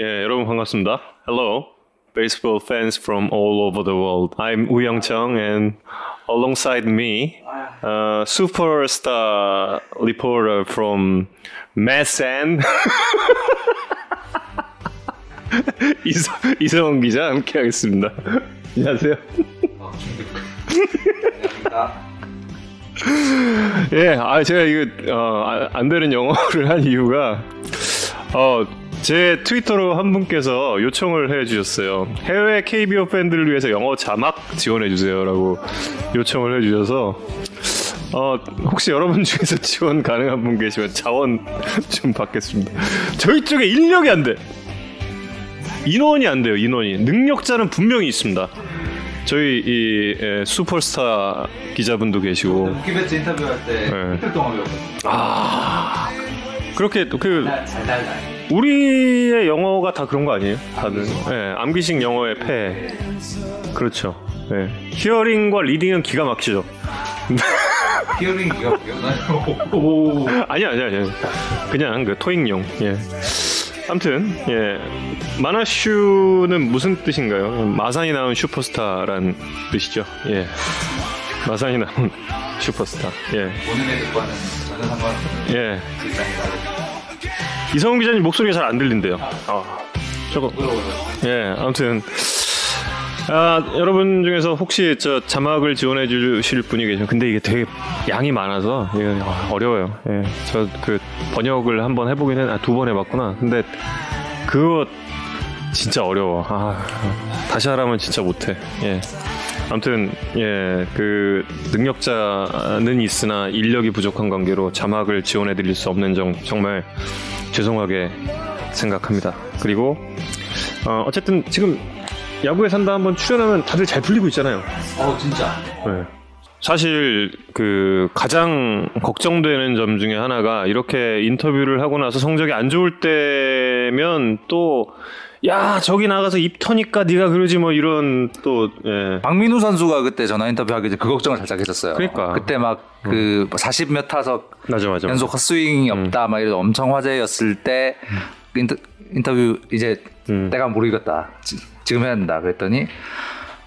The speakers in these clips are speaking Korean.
예, 여러분 반갑습니다. Hello, baseball fans from all over the world. I'm Woo Young Chung, and alongside me, uh, superstar reporter from Masan. 이성, 이성원 기자 함께하겠습니다. 안녕하세요. 예, 아 제가 이거 어, 아, 안 되는 영어를 한 이유가 어. 제 트위터로 한 분께서 요청을 해주셨어요. 해외 KBO 팬들을 위해서 영어 자막 지원해주세요라고 요청을 해주셔서 어, 혹시 여러분 중에서 지원 가능한 분 계시면 자원 좀 받겠습니다. 저희 쪽에 인력이 안 돼. 인원이 안 돼요. 인원이 능력자는 분명히 있습니다. 저희 이 에, 슈퍼스타 기자분도 계시고 키베츠 인터뷰할 때 네. 이틀 동안 배웠거든요. 아 그렇게 그 달달달. 우리의 영어가 다 그런 거 아니에요? 다들 예, 암기식 영어의 폐 그렇죠. 예. hearing과 reading은 기가 막히죠. hearing이가 기억나요? 오. 아니 아니 아니 그냥 그 토익용 예. 아무튼 예 마나슈는 무슨 뜻인가요? 마산이 나온 슈퍼스타란 뜻이죠. 예 마산이 나온 슈퍼스타. 예 본인의 뜻과는 전혀 상관없는 예. 이성훈 기자님 목소리가 잘 안 들린대요. 아 조금. 예, 아무튼 아, 여러분 중에서 혹시 저 자막을 지원해 주실 분이 계시면 근데 이게 되게 양이 많아서 이게 아, 어려워요. 예. 저 그 번역을 한번 해보긴 했, 아, 두 번 해봤구나. 근데 그거 진짜 어려워. 아, 다시 하라면 진짜 못해. 예. 아무튼 예, 그 능력자는 있으나 인력이 부족한 관계로 자막을 지원해 드릴 수 없는 점 정말 죄송하게 생각합니다. 그리고 어, 어쨌든 지금 야구에 산다 한번 출연하면 다들 잘 풀리고 있잖아요. 어 진짜. 네. 사실 그 가장 걱정되는 점 중에 하나가 이렇게 인터뷰를 하고 나서 성적이 안 좋을 때면 또 야 저기 나가서 입 터니까 네가 그러지 뭐 이런 또 예. 박민우 선수가 그때 전화 인터뷰하기 전에 그 걱정을 살짝 했었어요. 그러니까. 그때 막그 40몇 타석 맞아 맞아. 연속 헛스윙이 없다 막 이런 엄청 화제였을 때 인터, 인터뷰 이제 음. 때가 모르겠다. 지, 금 해야 된다. 그랬더니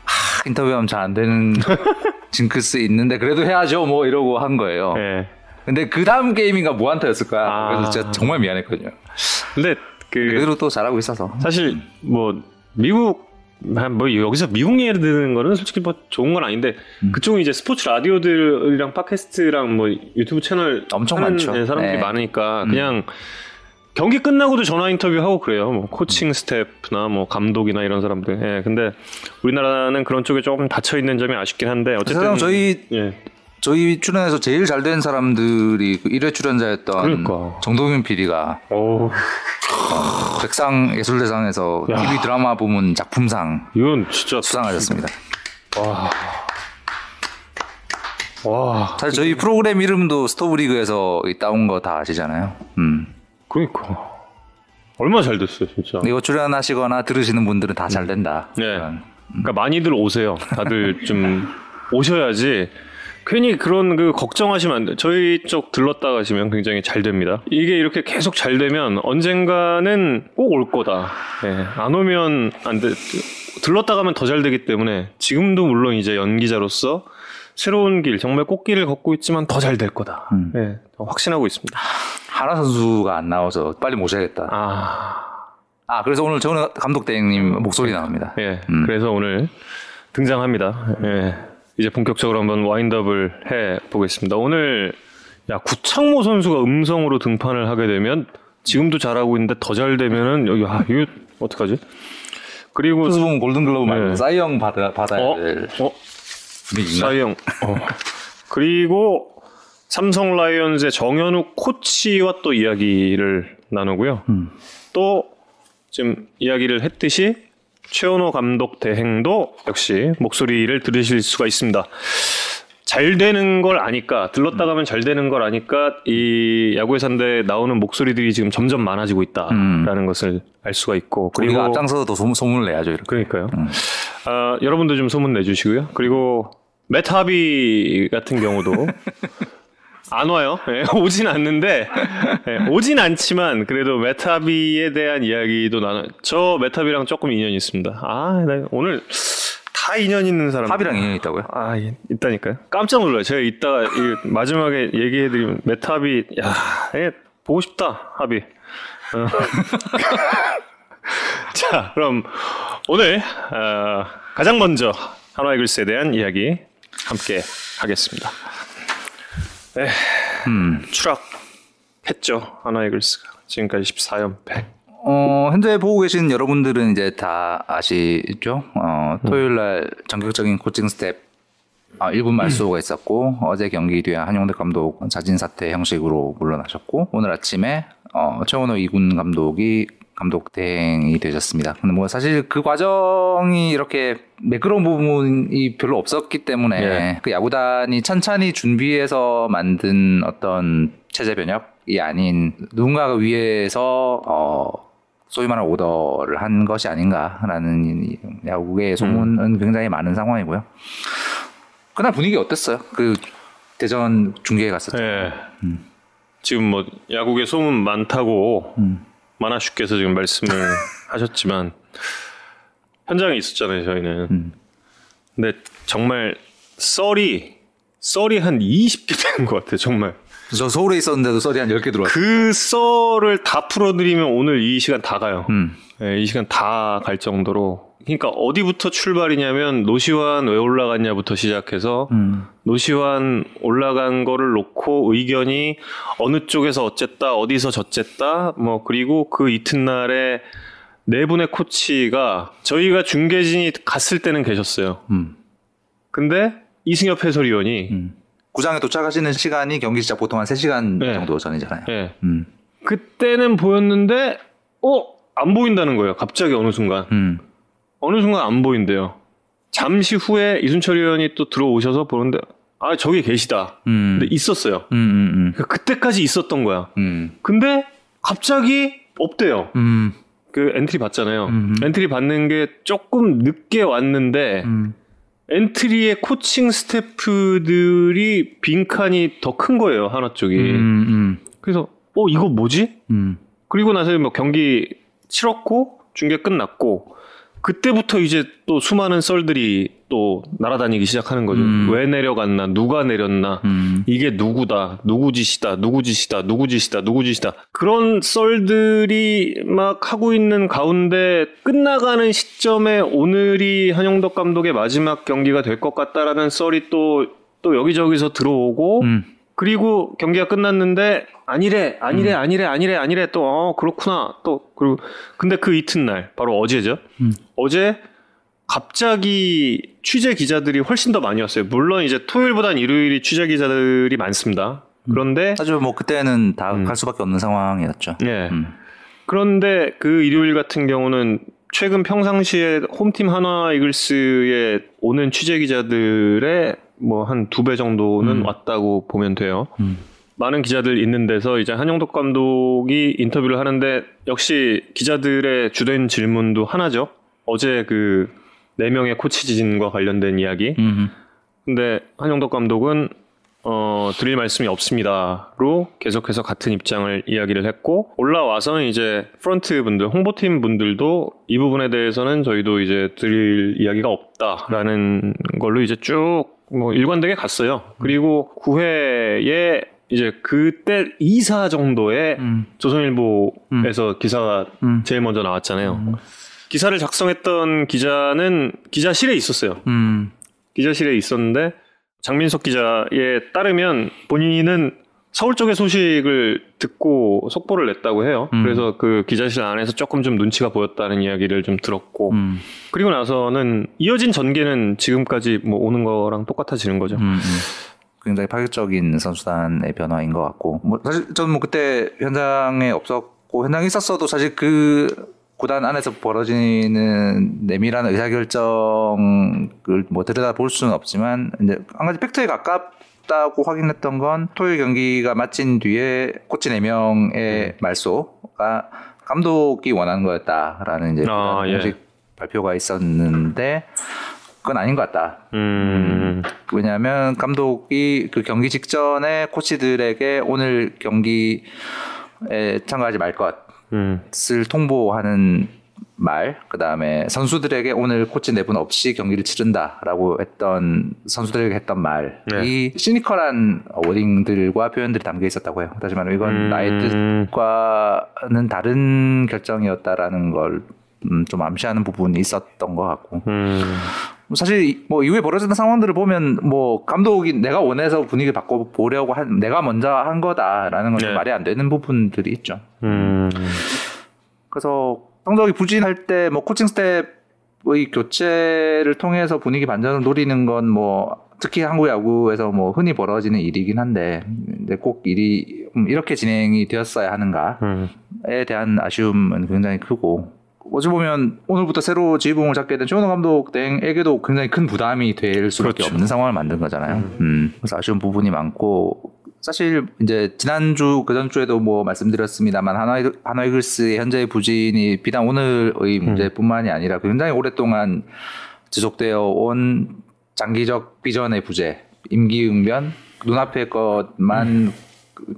하, 인터뷰하면 잘 안 되는 징크스 있는데 그래도 해야죠. 뭐 이러고 한 거예요. 예. 근데 그 다음 게임인가 무안타였을 거야. 아. 그래서 진짜 정말 미안했거든요. 근데 그 그대로 또 잘하고 있어서. 사실 뭐 미국 한뭐 여기서 미국 얘기 듣는 거는 솔직히 뭐 좋은 건 아닌데 음. 그쪽은 이제 스포츠 라디오들이랑 팟캐스트랑 뭐 유튜브 채널 엄청 많죠. 예, 사람들이 네. 많으니까 그냥 경기 끝나고도 전화 인터뷰 하고 그래요. 뭐 코칭 음. 스태프나 뭐 감독이나 이런 사람들. 예. 근데 우리나라는 그런 쪽에 조금 닫혀 있는 점이 아쉽긴 한데 어쨌든 세상 저희 예. 저희 출연해서 제일 잘 된 사람들이 그 1회 출연자였던 그러니까. 정동윤 PD가 어 백상 예술대상에서 야. TV 드라마 부문 작품상 이건 진짜 수상하셨습니다. 와 사실 저희 프로그램 이름도 스토브리그에서 따온 거 다 아시잖아요. 음. 그러니까 얼마나 잘 됐어요 진짜. 이거 출연하시거나 들으시는 분들은 다 잘 된다. 네. 그런. 그러니까 많이들 오세요. 다들 좀 오셔야지. 괜히 그런 그 걱정하시면 안 돼. 저희 쪽 들렀다 가시면 굉장히 잘 됩니다. 이게 이렇게 계속 잘 되면 언젠가는 꼭 올 거다. 예, 안 오면 안 돼. 들렀다 가면 더 잘 되기 때문에 지금도 물론 이제 연기자로서 새로운 길, 정말 꽃길을 걷고 있지만 더 잘 될 거다. 음. 예, 확신하고 있습니다. 하나 선수가 안 나와서 빨리 모셔야겠다. 아, 아 그래서 오늘 정은 감독 대행님 목소리 나옵니다. 예. 음. 그래서 오늘 등장합니다. 예. 이제 본격적으로 한번 와인드업을 해 보겠습니다. 오늘 야 구창모 선수가 음성으로 등판을 하게 되면 지금도 잘하고 있는데 더 잘 되면은 여기 아 이거 어떡하지? 그리고 투수봉 골든글러브 말고 네. 사이영 받아, 받아야 어, 될 어? 사이영. 어. 그리고 삼성 라이온즈의 정현욱 코치와 또 이야기를 나누고요. 음. 또 지금 이야기를 했듯이 최원호 감독 대행도 역시 목소리를 들으실 수가 있습니다. 잘 되는 걸 아니까 들렀다 가면 잘 되는 걸 아니까 이 야구의 산대 나오는 목소리들이 지금 점점 많아지고 있다라는 것을 알 수가 있고 우리가 그리고 앞장서서 더 소문, 소문 을 내야죠. 이렇게. 그러니까요. 아, 여러분도 좀 소문 내주시고요. 그리고 메타비 같은 경우도 안 와요. 예, 오진 않는데 예, 오진 않지만 그래도 메타비에 대한 이야기도 나는 저 메타비랑 조금 인연이 있습니다. 아, 나 오늘 다 인연 있는 사람. 합이랑 인연이 있다고요? 아, 예, 있다니까요. 깜짝 놀라요. 제가 이따가 이 마지막에 얘기해드리면 메타비, 야, 예, 보고 싶다, 합이. 어. 자, 그럼 오늘 어, 가장 먼저 한화 이글스에 대한 이야기 함께 하겠습니다. 네, 음. 추락했죠 한화 이글스가 지금까지 14연패. 어, 현재 보고 계신 여러분들은 이제 다 아시죠? 어, 토요일 날 전격적인 코칭 스태프 아, 1군 말소가 있었고 어제 경기 뒤에 한용덕 감독 자진 사퇴 형식으로 물러나셨고 오늘 아침에 어, 최원호 이군 감독이 감독 대행이 되셨습니다. 근데 뭐 사실 그 과정이 이렇게 매끄러운 부분이 별로 없었기 때문에 예. 그 야구단이 천천히 준비해서 만든 어떤 체제 변혁이 아닌 누군가가 위에서 어 소위 말하는 오더를 한 것이 아닌가라는 이 야구의 소문은 굉장히 많은 상황이고요. 그날 분위기 어땠어요? 그 대전 중계에 갔었죠. 네. 지금 뭐 야구계 소문 많다고 음. 만화슈께서 지금 말씀을 하셨지만 현장에 있었잖아요 저희는. 음. 근데 정말 썰이 썰이 한 20개 되는 것 같아요 정말. 저 서울에 있었는데도 썰이 한 10개 들어왔어요. 그 썰을 다 풀어드리면 오늘 이 시간 다 가요. 음. 예, 이 시간 다 갈 정도로. 그러니까 어디부터 출발이냐면 노시환 왜 올라갔냐부터 시작해서 음. 노시환 올라간 거를 놓고 의견이 어느 쪽에서 어쨌다 어디서 저쨌다 뭐 그리고 그 이튿날에 네 분의 코치가 저희가 중계진이 갔을 때는 계셨어요. 음. 근데 이승엽 해설위원이 음. 구장에 도착하시는 시간이 경기 시작 보통 한 3시간 네. 정도 전이잖아요. 예, 음. 그때는 보였는데 어 안 보인다는 거예요. 갑자기 어느 순간 음. 어느 순간 안 보인대요. 잠시 후에 이순철 의원이 또 들어오셔서 보는데 아 저기 계시다. 음. 근데 있었어요. 음. 음. 그러니까 그때까지 있었던 거야. 음. 근데 갑자기 없대요. 음. 그 엔트리 받잖아요. 음. 엔트리 받는 게 조금 늦게 왔는데 음. 엔트리의 코칭 스태프들이 빈칸이 더 큰 거예요 한화 쪽이. 음. 그래서 어 이거 뭐지? 음. 그리고 나서 뭐 경기 치렀고 중계 끝났고 그때부터 이제 또 수많은 썰들이 또 날아다니기 시작하는 거죠. 음. 왜 내려갔나? 누가 내렸나? 음. 이게 누구다, 누구 짓이다, 누구 짓이다, 누구 짓이다, 누구 짓이다. 그런 썰들이 막 하고 있는 가운데 끝나가는 시점에 오늘이 한용덕 감독의 마지막 경기가 될 것 같다라는 썰이 또, 또 여기저기서 들어오고, 음. 그리고 경기가 끝났는데, 아니래, 아니래, 아니래, 아니래, 아니래, 또, 어, 그렇구나. 또, 그리고, 근데 그 이튿날, 바로 어제죠. 음. 어제 갑자기 취재 기자들이 훨씬 더 많이 왔어요. 물론 이제 토요일보단 일요일이 취재 기자들이 많습니다. 그런데 사실 뭐 그때는 다 음. 갈 수밖에 없는 상황이었죠. 예. 음. 그런데 그 일요일 같은 경우는 최근 평상시에 홈팀 한화 이글스에 오는 취재 기자들의 뭐 한 두 배 정도는 음. 왔다고 보면 돼요. 음. 많은 기자들 있는 데서 이제 한용덕 감독이 인터뷰를 하는데 역시 기자들의 주된 질문도 하나죠. 어제 그 네 명의 코치 지진과 관련된 이야기. 음. 근데 한용덕 감독은 어, 드릴 말씀이 없습니다로 계속해서 같은 입장을 이야기를 했고 올라와서는 이제 프런트 분들, 홍보팀 분들도 이 부분에 대해서는 저희도 이제 드릴 이야기가 없다라는 걸로 이제 쭉 뭐 일관되게 갔어요. 그리고 9회에 이제 그때 2사 정도의 음. 조선일보에서 기사가 음. 제일 먼저 나왔잖아요. 기사를 작성했던 기자는 기자실에 있었어요. 음. 기자실에 있었는데 장민석 기자에 따르면 본인은 서울 쪽의 소식을 듣고 속보를 냈다고 해요. 음. 그래서 그 기자실 안에서 조금 좀 눈치가 보였다는 이야기를 좀 들었고 음. 그리고 나서는 이어진 전개는 지금까지 뭐 오는 거랑 똑같아지는 거죠. 음, 음. 굉장히 파격적인 선수단의 변화인 것 같고 뭐 사실 저는 뭐 그때 현장에 없었고 현장에 있었어도 사실 그 구단 안에서 벌어지는 내밀한 의사결정을 뭐 들여다 볼 수는 없지만 이제 한 가지 팩트에 가깝 다고 확인했던 건 토요일 경기가 마친 뒤에 코치 4명의 말소가 감독이 원하는 거였다라는 이제 아, 예. 공식 발표가 있었는데 그건 아닌 것 같다. 음. 왜냐하면 감독이 그 경기 직전에 코치들에게 오늘 경기에 참가하지 말 음. 것을 통보하는 말, 그 다음에 선수들에게 오늘 코치 네분 없이 경기를 치른다라고 했던 선수들에게 했던 말이 네. 시니컬한 워딩들과 표현들이 담겨 있었다고 해요. 다시 말하면 이건 음. 나의 뜻과는 다른 결정이었다라는 걸 음, 좀 암시하는 부분이 있었던 것 같고 음. 사실 뭐 이후에 벌어졌던 상황들을 보면 뭐 감독이 내가 원해서 분위기를 바꿔 보려고 한 내가 먼저 한 거다라는 건좀 네. 말이 안 되는 부분들이 있죠. 음. 그래서 성적이 부진할 때 뭐 코칭 스텝의 교체를 통해서 분위기 반전을 노리는 건 뭐 특히 한국 야구에서 뭐 흔히 벌어지는 일이긴 한데 근데 꼭 일이 음, 이렇게 진행이 되었어야 하는가에 음. 대한 아쉬움은 굉장히 크고 어찌 보면 오늘부터 새로 지휘봉을 잡게 된 최원호 감독 등에게도 굉장히 큰 부담이 될 수밖에 그렇죠. 없는 상황을 만든 거잖아요. 음. 그래서 아쉬운 부분이 많고 사실 이제 지난주 그전 주에도 뭐 말씀드렸습니다만 하나이 하나이글스의 현재의 부진이 비단 오늘의 문제뿐만이 아니라 굉장히 오랫동안 지속되어 온 장기적 비전의 부재, 임기응변, 눈앞의 것만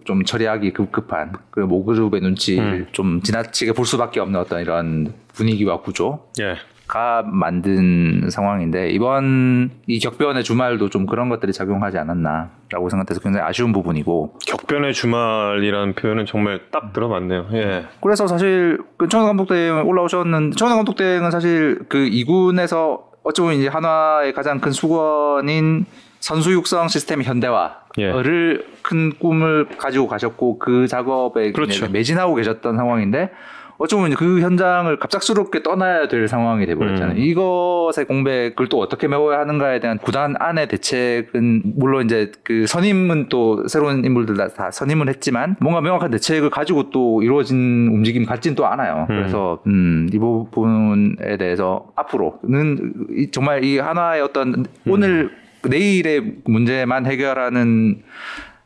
좀 처리하기 급급한 그 모그룹의 눈치를 음. 좀 지나치게 볼 수밖에 없는 어떤 이런 분위기와 구조 예. 가 만든 상황인데 이번 이 격변의 주말도 좀 그런 것들이 작용하지 않았나라고 생각해서 굉장히 아쉬운 부분이고 격변의 주말이라는 표현은 정말 딱 들어맞네요. 예. 그래서 사실 그 천원 감독 대행 올라오셨는데 천원 감독 대행은 사실 그 2군에서 어찌 보면 이제 한화의 가장 큰 수건인 선수 육성 시스템 현대화를 큰 꿈을 가지고 가셨고 그 작업에 그렇죠. 매진하고 계셨던 상황인데 어찌 보면 그 현장을 갑작스럽게 떠나야 될 상황이 돼버렸잖아요. 음. 이것의 공백을 또 어떻게 메워야 하는가에 대한 구단 안의 대책은 물론 이제 그 선임은 또 새로운 인물들 다, 다 선임을 했지만 뭔가 명확한 대책을 가지고 또 이루어진 움직임 같진 또 않아요. 음. 그래서 음, 이 부분에 대해서 앞으로는 이- 정말 이 하나의 어떤 오늘 내일의 문제만 해결하는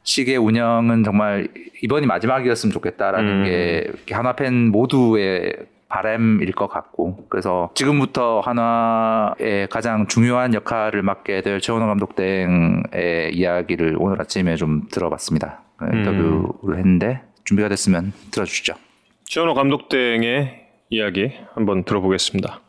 식의 운영은 정말 이번이 마지막이었으면 좋겠다라는 음. 게 한화 팬 모두의 바람일 것 같고 그래서 지금부터 한화의 가장 중요한 역할을 맡게 될 최원호 감독 등의 이야기를 오늘 아침에 좀 들어봤습니다. 그 인터뷰를 했는데 준비가 됐으면 들어주시죠. 최원호 감독 등의 이야기 한번 들어보겠습니다.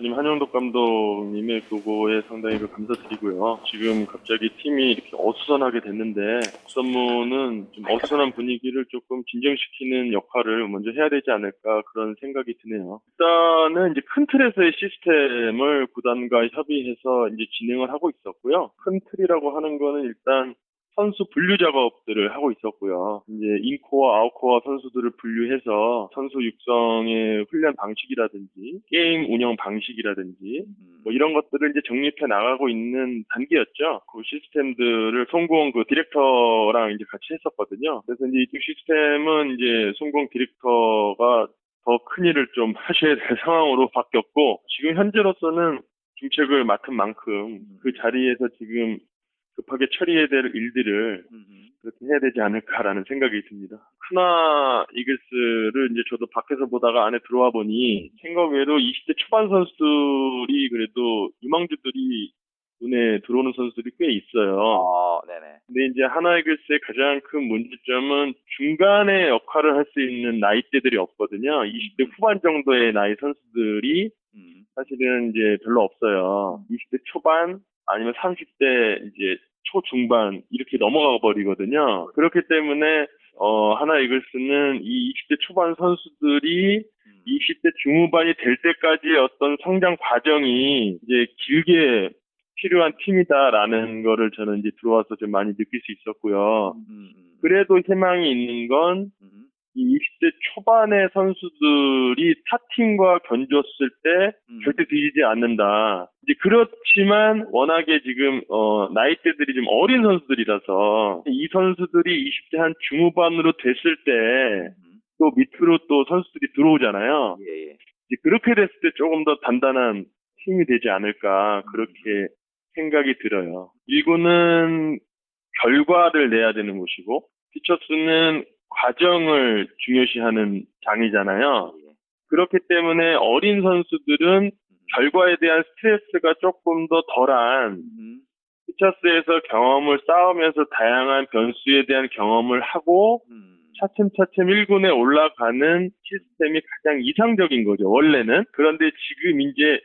전임 한영덕 감독님의 그거에 상당히 그 감사드리고요. 지금 갑자기 팀이 이렇게 어수선하게 됐는데 국선무는 좀 어수선한 분위기를 조금 진정시키는 역할을 먼저 해야 되지 않을까 그런 생각이 드네요. 일단은 이제 큰 틀에서의 시스템을 구단과 협의해서 이제 진행을 하고 있었고요. 큰 틀이라고 하는 거는 일단 선수 분류 작업들을 하고 있었고요. 이제 인코어, 아웃코어 선수들을 분류해서 선수 육성의 훈련 방식이라든지 게임 운영 방식이라든지 뭐 이런 것들을 이제 정립해 나가고 있는 단계였죠. 그 시스템들을 송공 그 디렉터랑 이제 같이 했었거든요. 그래서 이제 이쪽 시스템은 이제 송공 디렉터가 더 큰 일을 좀 하셔야 될 상황으로 바뀌었고 지금 현재로서는 중책을 맡은 만큼 그 자리에서 지금 급하게 처리해야 될 일들을 그렇게 해야 되지 않을까라는 생각이 듭니다. 하나 이글스를 이제 저도 밖에서 보다가 안에 들어와 보니 생각 외로 20대 초반 선수들이 그래도 유망주들이 눈에 들어오는 선수들이 꽤 있어요. 어, 네네. 근데 이제 하나 이글스의 가장 큰 문제점은 중간에 역할을 할 수 있는 나이대들이 없거든요. 20대 후반 정도의 나이 선수들이 사실은 이제 별로 없어요. 20대 초반 아니면 30대 이제 초중반 이렇게 넘어가 버리거든요. 그렇기 때문에 어 하나 이글스는 이 20대 초반 선수들이 20대 중후반이 될 때까지의 어떤 성장 과정이 이제 길게 필요한 팀이다라는 거를 저는 이제 들어와서 좀 많이 느낄 수 있었고요. 그래도 희망이 있는 건 이 20대 초반의 선수들이 타팀과 견줬을 때 절대 뒤지지 않는다. 이제 그렇지만 워낙에 지금 어 나이대들이 좀 어린 선수들이라서 이 선수들이 20대 한 중후반으로 됐을 때 또 밑으로 또 선수들이 들어오잖아요. 예, 예. 이제 그렇게 됐을 때 조금 더 단단한 팀이 되지 않을까 그렇게 생각이 들어요. 일구는 결과를 내야 되는 곳이고 피처스는 과정을 중요시하는 장이잖아요. 그렇기 때문에 어린 선수들은 결과에 대한 스트레스가 조금 더 덜한 피처스에서 경험을 쌓으면서 다양한 변수에 대한 경험을 하고 차츰차츰 1군에 올라가는 시스템이 가장 이상적인 거죠, 원래는. 그런데 지금 이제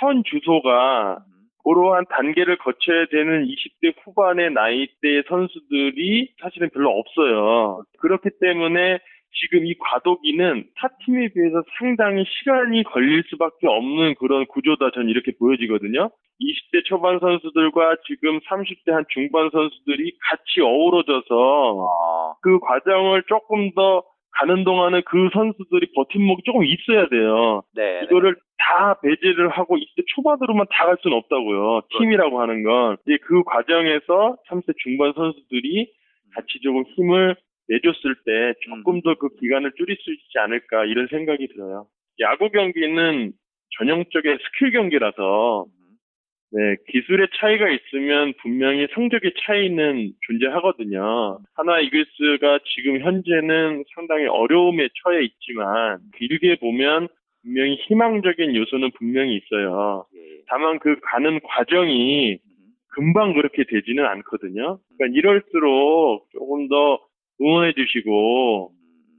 현 주소가 그러한 단계를 거쳐야 되는 20대 후반의 나이대의 선수들이 사실은 별로 없어요. 그렇기 때문에 지금 이 과도기는 타 팀에 비해서 상당히 시간이 걸릴 수밖에 없는 그런 구조다 전 이렇게 보여지거든요. 20대 초반 선수들과 지금 30대 한 중반 선수들이 같이 어우러져서 그 과정을 조금 더 가는 동안은 그 선수들이 버팀목이 조금 있어야 돼요. 네. 이거를 다 배제를 하고 20대 초반으로만 다 갈 수는 없다고요. 팀이라고 하는 건. 이제 그 과정에서 30대 중반 선수들이 같이 조금 힘을 내줬을 때 조금 더 그 기간을 줄일 수 있지 않을까 이런 생각이 들어요. 야구 경기는 전형적인 스킬 경기라서 네, 기술의 차이가 있으면 분명히 성적의 차이는 존재하거든요. 하나 이글스가 지금 현재는 상당히 어려움에 처해 있지만 길게 보면 분명히 희망적인 요소는 분명히 있어요. 다만 그 가는 과정이 금방 그렇게 되지는 않거든요. 그러니까 이럴수록 조금 더 응원해 주시고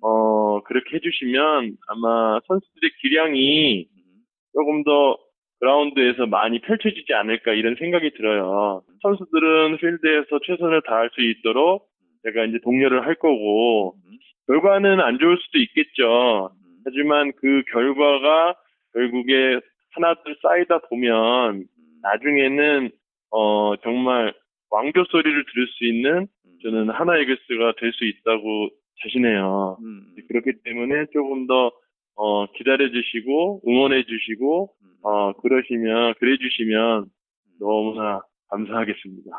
어 그렇게 해주시면 아마 선수들의 기량이 조금 더 그라운드에서 많이 펼쳐지지 않을까 이런 생각이 들어요. 선수들은 필드에서 최선을 다할 수 있도록 제가 이제 독려를 할 거고 결과는 안 좋을 수도 있겠죠. 하지만 그 결과가 결국에 하나둘 쌓이다 보면 나중에는 어 정말 왕조 소리를 들을 수 있는 저는 한화 이글스가 될 수 있다고 자신해요. 그렇기 때문에 조금 더 어, 기다려 주시고 응원해 주시고 어, 그러시면 그래 주시면 너무나 감사하겠습니다.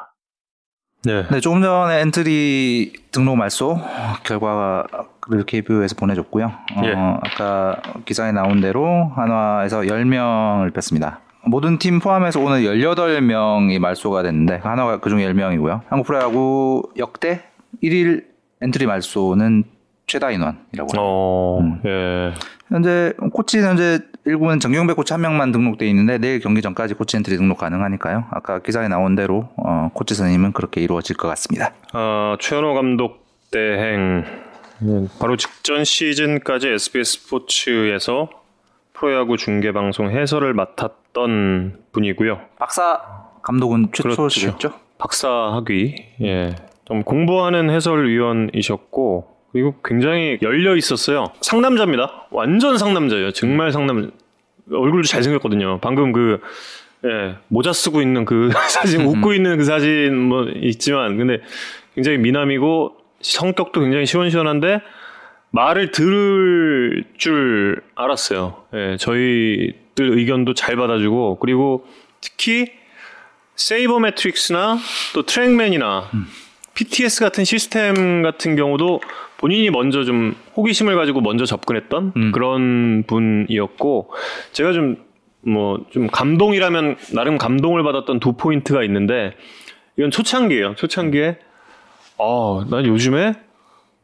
네. 네, 조금 전에 엔트리 등록 말소 결과를 KBO에서 보내줬고요. 어, 예. 아까 기사에 나온 대로 한화에서 10명을 뺐습니다. 모든 팀 포함해서 오늘 18명이 말소가 됐는데 한화가 그중 10명이고요. 한국 프로야구 역대 1일 엔트리 말소는 최다 인원이라고 합니다. 어, 음. 예. 현재 코치 현재 1군은 정경배 코치 한 명만 등록돼 있는데 내일 경기 전까지 코치 엔트리 등록 가능하니까요. 아까 기사에 나온 대로 어, 코치 선임은 그렇게 이루어질 것 같습니다. 아, 최원호 감독 대행 예, 바로 직전 시즌까지 SBS 스포츠에서 프로야구 중계 방송 해설을 맡았던 분이고요. 박사 감독은 최초시겠죠? 그렇죠. 박사 학위. 예. 좀 공부하는 해설위원이셨고 그리고 굉장히 열려 있었어요. 상남자입니다. 완전 상남자예요. 정말 상남. 얼굴도 잘생겼거든요. 방금 그 예, 모자 쓰고 있는 그 사진 웃고 있는 그 사진 뭐 있지만 근데 굉장히 미남이고 성격도 굉장히 시원시원한데 말을 들을 줄 알았어요. 예, 저희들 의견도 잘 받아주고 그리고 특히 세이버 매트릭스나 또 트랙맨이나 PTS 같은 시스템 같은 경우도 본인이 먼저 좀 호기심을 가지고 먼저 접근했던 음. 그런 분이었고 제가 좀 뭐 좀 감동이라면 나름 감동을 받았던 두 포인트가 있는데 이건 초창기예요. 초창기에 아, 난 요즘에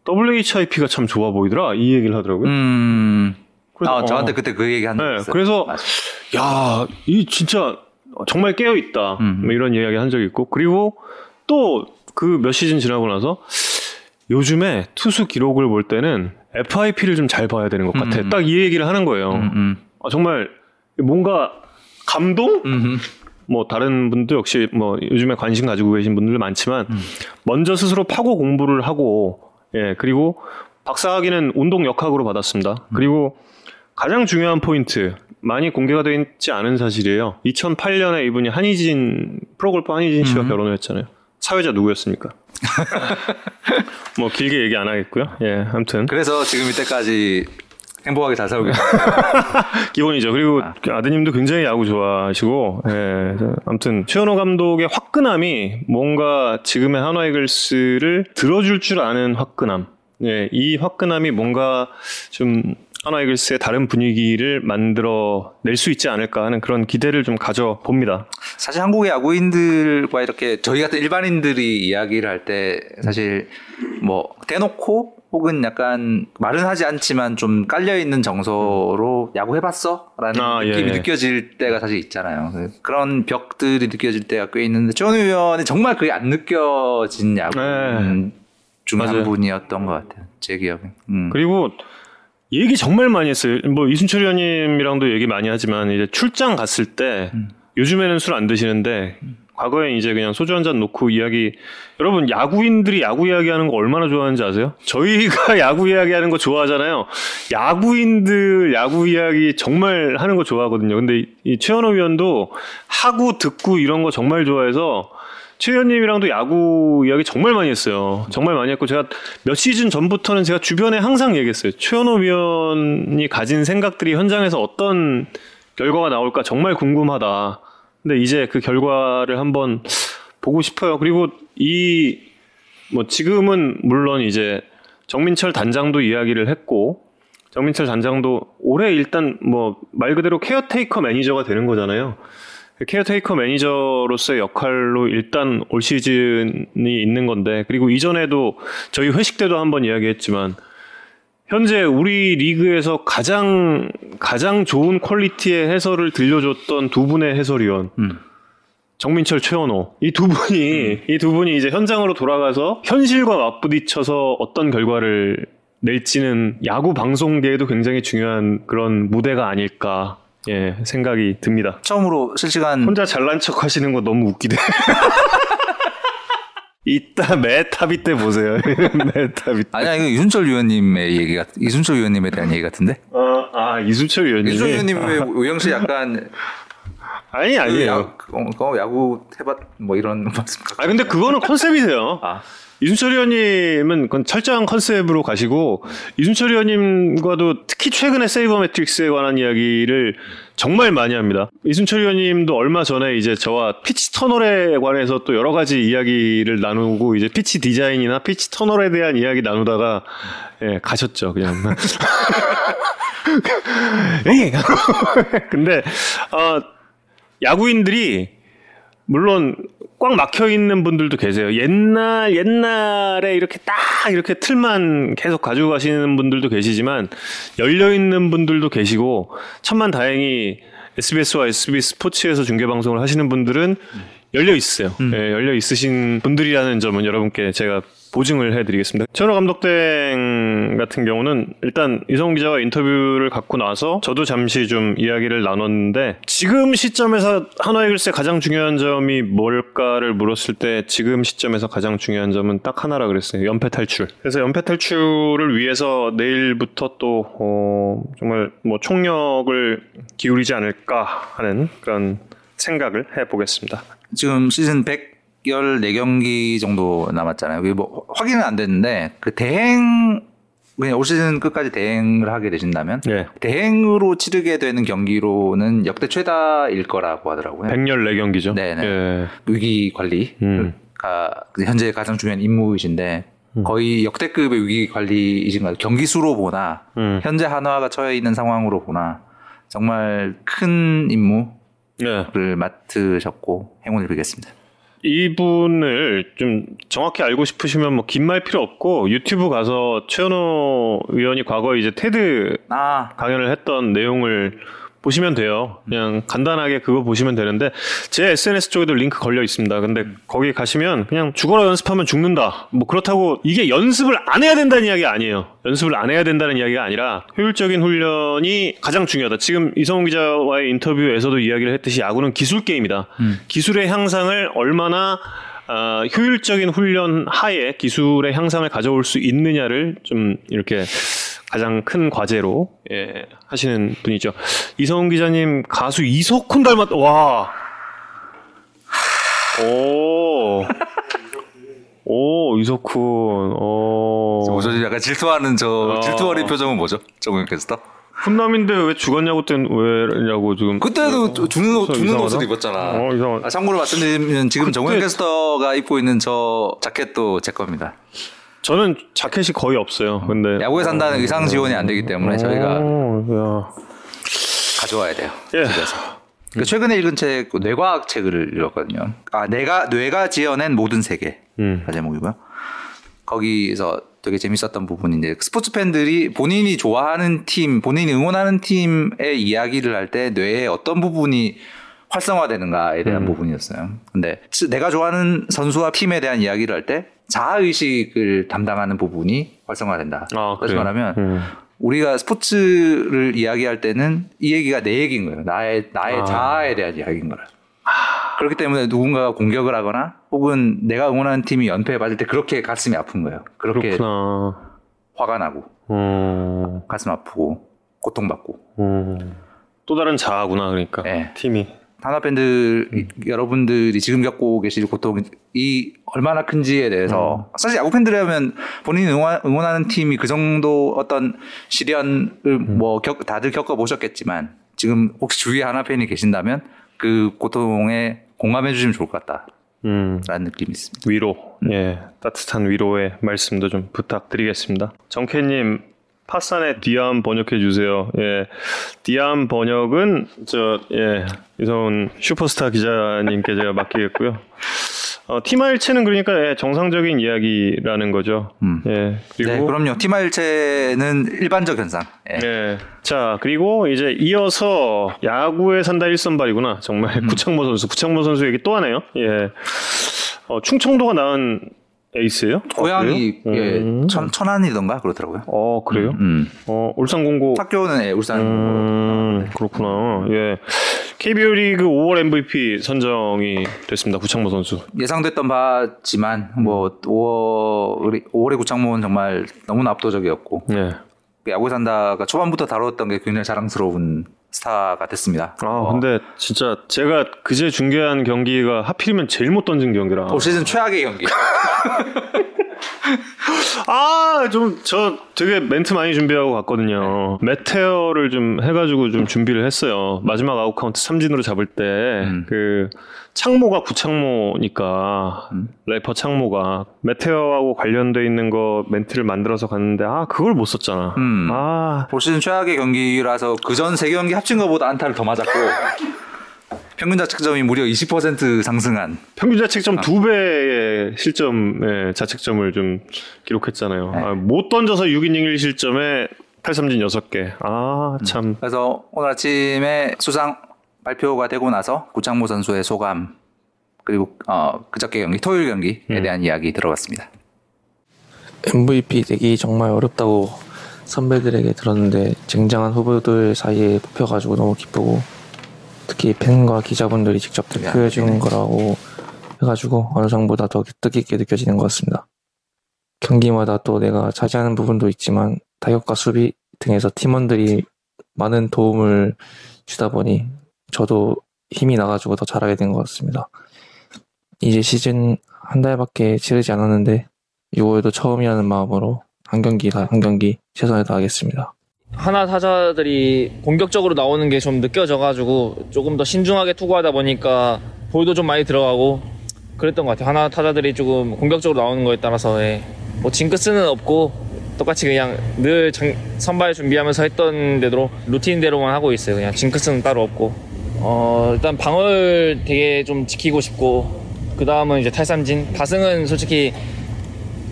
WHIP가 참 좋아 보이더라. 이 얘기를 하더라고요. 음. 그래서, 아, 저한테 어. 그때 그 얘기 한적 네, 있어요. 그래서. 야, 이 진짜 정말 깨어 있다. 음. 뭐 이런 이야기 한 적이 있고 그리고 또 그 몇 시즌 지나고 나서 요즘에 투수 기록을 볼 때는 FIP를 좀 잘 봐야 되는 것 같아. 음. 딱이 얘기를 하는 거예요. 음, 음. 아, 정말 뭔가 감동? 음. 뭐 다른 분도 역시 뭐 요즘에 관심 가지고 계신 분들 많지만 음. 먼저 스스로 파고 공부를 하고 예 그리고 박사학위는 운동 역학으로 받았습니다. 음. 그리고 가장 중요한 포인트 많이 공개가 되어 있지 않은 사실이에요. 2008년에 이분이 한희진 프로골퍼 한희진 씨와 음. 결혼을 했잖아요. 사회자 누구였습니까? 뭐 길게 얘기 안 하겠고요. 예, 아무튼 그래서 지금 이때까지 행복하게 잘 살고 계세요. 기본이죠. 그리고 아 드님도 굉장히 야구 좋아하시고, 예, 아무튼 최현호 감독의 화끈함이 뭔가 지금의 한화 이글스를 들어줄 줄 아는 화끈함. 예, 이 화끈함이 뭔가 좀 하나 이글스의 다른 분위기를 만들어 낼 수 있지 않을까 하는 그런 기대를 좀 가져 봅니다. 사실 한국의 야구인들과 이렇게 저희 같은 일반인들이 이야기를 할 때 사실 뭐 대놓고 혹은 약간 말은 하지 않지만 좀 깔려 있는 정서로 야구 해봤어?라는 아, 예, 느낌이 예. 느껴질 때가 사실 있잖아요. 그런 벽들이 느껴질 때가 꽤 있는데 최원 의원이 정말 그게 안 느껴진 야구 네. 중한 맞아요. 분이었던 것 같아요. 제 기억에. 음. 그리고 얘기 정말 많이 했어요. 뭐 이순철 의원님이랑도 얘기 많이 하지만 이제 출장 갔을 때 음. 요즘에는 술 안 드시는데 과거에 이제 그냥 소주 한 잔 놓고 이야기 여러분 야구인들이 야구 이야기하는 거 얼마나 좋아하는지 아세요? 저희가 야구 이야기하는 거 좋아하잖아요. 야구인들 야구 이야기 정말 하는 거 좋아하거든요. 근데 이- 이 최현호 위원도 하고 듣고 이런 거 정말 좋아해서 최 위원님이랑도 야구 이야기 정말 많이 했어요. 정말 많이 했고 제가 몇 시즌 전부터는 제가 주변에 항상 얘기했어요. 최원호 위원이 가진 생각들이 현장에서 어떤 결과가 나올까 정말 궁금하다. 근데 이제 그 결과를 한번 보고 싶어요. 그리고 이 뭐 지금은 물론 이제 정민철 단장도 이야기를 했고 정민철 단장도 올해 일단 뭐 말 그대로 caretaker manager가 되는 거잖아요. caretaker manager로서의 역할로 일단 올 시즌이 있는 건데 그리고 이전에도 저희 회식 때도 한번 이야기했지만 현재 우리 리그에서 가장 가장 좋은 퀄리티의 해설을 들려줬던 두 분의 해설위원 음. 정민철 최원호 이 두 분이 이두 분이 이제 현장으로 돌아가서 현실과 맞부딪혀서 어떤 결과를 낼지는 야구 방송계에도 굉장히 중요한 그런 무대가 아닐까 예 생각이 듭니다. 처음으로 실시간 혼자 잘난 척 하시는 거 너무 웃기네. 이따 메타비 때 보세요. 메타비 때. 아니야 이거 이순철 위원님의 얘기 같 이순철 위원님에 대한 얘기 같은데 어, 아 이순철 위원님이 이순철 위원님 왜 우영 씨 약간 아니 아니에요. 야구, 어, 야구 해봤 뭐 이런 말씀 아 근데 그거는 컨셉이세요. 아. 이순철 위원님은 그건 철저한 컨셉으로 가시고 이순철 위원님과도 특히 최근에 sabermetrics에 관한 이야기를 정말 많이 합니다. 이순철 위원님도 얼마 전에 이제 저와 pitch tunnel에 관해서 또 여러 가지 이야기를 나누고 이제 pitch design이나 pitch tunnel에 대한 이야기 나누다가 예, 가셨죠 그냥. 에이! 근데 어, 야구인들이 물론 꽉 막혀 있는 분들도 계세요. 옛날 옛날에 이렇게 딱 이렇게 틀만 계속 가지고 가시는 분들도 계시지만 열려 있는 분들도 계시고 천만 다행히 SBS와 SBS 스포츠에서 중계 방송을 하시는 분들은 열려 있어요. 예, 열려 있으신 분들이라는 점은 여러분께 제가 보증을 해드리겠습니다. 천호 감독땡 같은 경우는 일단 이성훈 기자와 인터뷰를 갖고 나서 저도 잠시 좀 이야기를 나눴는데 지금 시점에서 한화이글스의 가장 중요한 점이 뭘까를 물었을 때 지금 시점에서 가장 중요한 점은 딱 하나라 그랬어요. 연패 탈출. 그래서 연패 탈출을 위해서 내일부터 또 어, 정말 뭐 총력을 기울이지 않을까 하는 그런 생각을 해보겠습니다. 지금 시즌 114경기 정도 남았잖아요. 뭐 확인은 안 됐는데 그 대행 그냥 올 시즌 끝까지 대행을 하게 되신다면 네. 대행으로 치르게 되는 경기로는 역대 최다일 거라고 하더라고요. 114경기죠. 네네. 예. 위기 관리가 음. 현재 가장 중요한 임무이신데 거의 역대급의 위기 관리이신 것 같아요. 경기 수로 보나 음. 현재 한화가 처해 있는 상황으로 보나 정말 큰 임무를 네. 맡으셨고 행운을 빌겠습니다. 이분을 좀 정확히 알고 싶으시면 뭐 긴 말 필요 없고 유튜브 가서 최현호 의원이 과거에 이제 테드 아. 강연을 했던 내용을 보시면 돼요. 그냥 간단하게 그거 보시면 되는데 제 SNS 쪽에도 링크 걸려 있습니다. 근데 거기 가시면 그냥 죽어라 연습하면 죽는다. 뭐 그렇다고 이게 연습을 안 해야 된다는 이야기 아니에요. 연습을 안 해야 된다는 이야기가 아니라 효율적인 훈련이 가장 중요하다. 지금 이성훈 기자와의 인터뷰에서도 이야기를 했듯이 야구는 기술 게임이다. 기술의 향상을 얼마나 아, 효율적인 훈련 하에 기술의 향상을 가져올 수 있느냐를 좀 이렇게 가장 큰 과제로 예, 하시는 분이죠. 이성훈 기자님 가수 이석훈 닮았. 와. 오. 오 이석훈. 어. 뭐죠? 약간 질투하는 저 어. 질투 어린 표정은 뭐죠? 정우영 캐스터? 훈남인데 왜 죽었냐고 때는 왜냐고 지금. 그때도 저- 죽는 옷, 죽는 이상하다? 옷을 입었잖아. 어 이상. 아, 참고로 말씀드리면 지금 정우영 그때- 캐스터가 입고 있는 저 자켓도 제 겁니다. 저는 자켓이 거의 없어요. 근데 야구에 산다는 의상 지원이 안 되기 때문에 저희가 오, 야. 가져와야 돼요. 예. 집에서. 그 최근에 읽은 책 뇌과학 책을 읽었거든요. 아 뇌가 뇌가 지어낸 모든 세계. 음. 가 제목이고요. 거기서 되게 재밌었던 부분인데 스포츠 팬들이 본인이 좋아하는 팀, 본인이 응원하는 팀의 이야기를 할 때 뇌의 어떤 부분이 활성화되는가에 대한 부분이었어요. 근데 내가 좋아하는 선수와 팀에 대한 이야기를 할 때 자아 의식을 담당하는 부분이 활성화된다. 아, 다시 그래요? 말하면 음. 우리가 스포츠를 이야기할 때는 이 얘기가 내 얘기인 거예요. 나의 나의 아. 자아에 대한 이야기인 거라. 그렇기 때문에 누군가가 공격을 하거나 혹은 내가 응원하는 팀이 연패에 빠질 때 그렇게 가슴이 아픈 거예요. 그렇게 그렇구나. 화가 나고 음, 가슴 아프고 고통받고. 음. 또 다른 자아구나 그러니까 네. 팀이. 팬들 이- 여러분들이 지금 겪고 계실 고통이 얼마나 큰지에 대해서 사실 야구 팬들이라면 본인이 응원, 응원하는 팀이 그 정도 어떤 시련을 뭐 겪, 다들 겪어 보셨겠지만 지금 혹시 주위에 하나 팬이 계신다면 그 고통에 공감해 주시면 좋을 것 같다 라는 음. 느낌이 있습니다. 위로, 예, 따뜻한 위로의 말씀도 좀 부탁드리겠습니다. 정캐님, 파산의 디암 번역해 주세요. 예, 디암 번역은 저 예, 이성훈 슈퍼스타 기자님께 제가 맡기겠고요. 어, 티마일체는 그러니까 예, 정상적인 이야기라는 거죠. 음. 예, 그리고 네, 그럼요. 티마일체는 일반적 현상. 예. 예. 자, 그리고 이제 이어서 야구에 산다 일선발이구나. 정말 음. 구창모 선수. 구창모 선수 얘기 또 하네요. 예. 어, 충청도가 낳은 에이스예요? 고향이 아? 예, 음. 천, 천안이던가 그렇더라고요. 어, 그래요? 음. 어, 울산공고 학교는 예, 울산. 음, 그렇구나. 예. KBO 리그 5월 MVP 선정이 됐습니다. 구창모 선수. 예상됐던 바지만 뭐 5월 5월의 구창모는 정말 너무나 압도적이었고 예. 야구 산다가 초반부터 다뤘던 게 굉장히 자랑스러운 스타가 됐습니다. 아, 어, 근데 진짜 제가 그제 중계한 경기가 하필이면 제일 못 던진 경기라. 올 시즌 최악의 경기. 아, 좀, 저 되게 멘트 많이 준비하고 갔거든요. METEOR를 좀 해가지고 좀 준비를 했어요. 마지막 아웃카운트 삼진으로 잡을 때, 음. 그, 창모가 구창모니까, 음. 래퍼 창모가, METEOR하고 관련돼 있는 거 멘트를 만들어서 갔는데, 아, 그걸 못 썼잖아. 음. 아, 올 시즌 최악의 경기라서 그 전 세 경기 합친 것보다 안타를 더 맞았고 평균 자책점이 무려 20% 상승한 평균 자책점 두 배의 실점의 자책점을 좀 기록했잖아요. 네. 아, 못 던져서 6이닝 1실점에 8삼진 6개. 아, 참. 그래서 오늘 아침에 수상 발표가 되고 나서 구창모 선수의 소감 그리고 어, 그저께 경기 토요일 경기에 음. 대한 이야기 들어봤습니다. MVP 되기 정말 어렵다고 선배들에게 들었는데 쟁쟁한 후보들 사이에 뽑혀가지고 너무 기쁘고 특히 팬과 기자분들이 직접 대표해 주는 거라고 해가지고 어느 정보다 더 뜻깊게 느껴지는 것 같습니다. 경기마다 또 내가 차지하는 부분도 있지만 타격과 수비 등에서 팀원들이 많은 도움을 주다 보니 저도 힘이 나가지고 더 잘하게 된 것 같습니다. 이제 시즌 한 달밖에 치르지 않았는데 6월도 처음이라는 마음으로 한 경기 한 경기 최선을 다하겠습니다. 하나 타자들이 공격적으로 나오는 게 좀 느껴져가지고 조금 더 신중하게 투구하다 보니까 볼도 좀 많이 들어가고 그랬던 것 같아요. 하나 타자들이 조금 공격적으로 나오는 거에 따라서 예. 뭐 징크스는 없고 똑같이 그냥 늘 장- 선발 준비하면서 했던 대로 루틴대로만 하고 있어요. 그냥 징크스는 따로 없고 어, 일단 방어를 되게 좀 지키고 싶고 그 다음은 이제 탈삼진 다승은 솔직히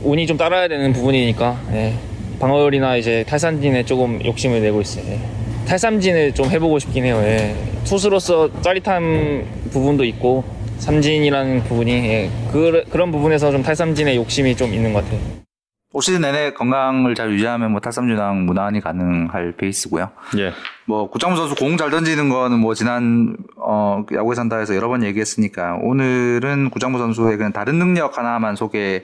운이 좀 따라야 되는 부분이니까 예. 방어율이나 이제 탈삼진에 조금 욕심을 내고 있어요. 예. 탈삼진을 좀 해보고 싶긴 해요. 예. 투수로서 짜릿한 부분도 있고 삼진이라는 부분이 예. 그, 그런 부분에서 좀 탈삼진에 욕심이 좀 있는 것 같아요. 올 시즌 내내 건강을 잘 유지하면 뭐 탈삼진왕 무난히 가능할 베이스고요. 예. 뭐 구창모 선수 공 잘 던지는 거는 뭐 지난 어 야구에 산다에서 여러 번 얘기했으니까 오늘은 구창모 선수의 그냥 다른 능력 하나만 소개를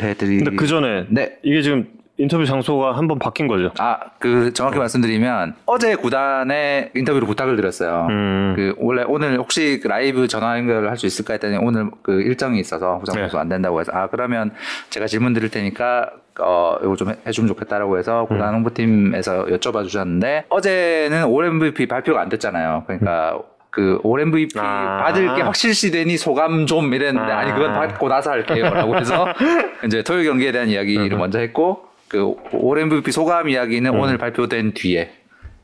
해드리. 근데 그 전에 네. 이게 지금 인터뷰 장소가 한 번 바뀐 거죠. 아, 그 정확히 말씀드리면 어제 구단에 인터뷰로 부탁을 드렸어요. 음. 그 원래 오늘 혹시 그 라이브 전화 연결을 할 수 있을까 했더니 오늘 그 일정이 있어서 구장 네. 선수 안 된다고 해서 아 그러면 제가 질문 드릴 테니까 어 이거 좀 해- 해주면 좋겠다라고 해서 구단 홍보팀에서 여쭤봐 주셨는데 어제는 올 MVP 발표가 안 됐잖아요. 그러니까 그올 MVP 아. 받을 게 확실시되니 소감 좀 이랬는데 아. 아. 니 그건 받고 나서 할게요라고 해서 이제 토요일 경기에 대한 이야기를 먼저 했고 그 올 MVP 소감 이야기는 오늘 발표된 뒤에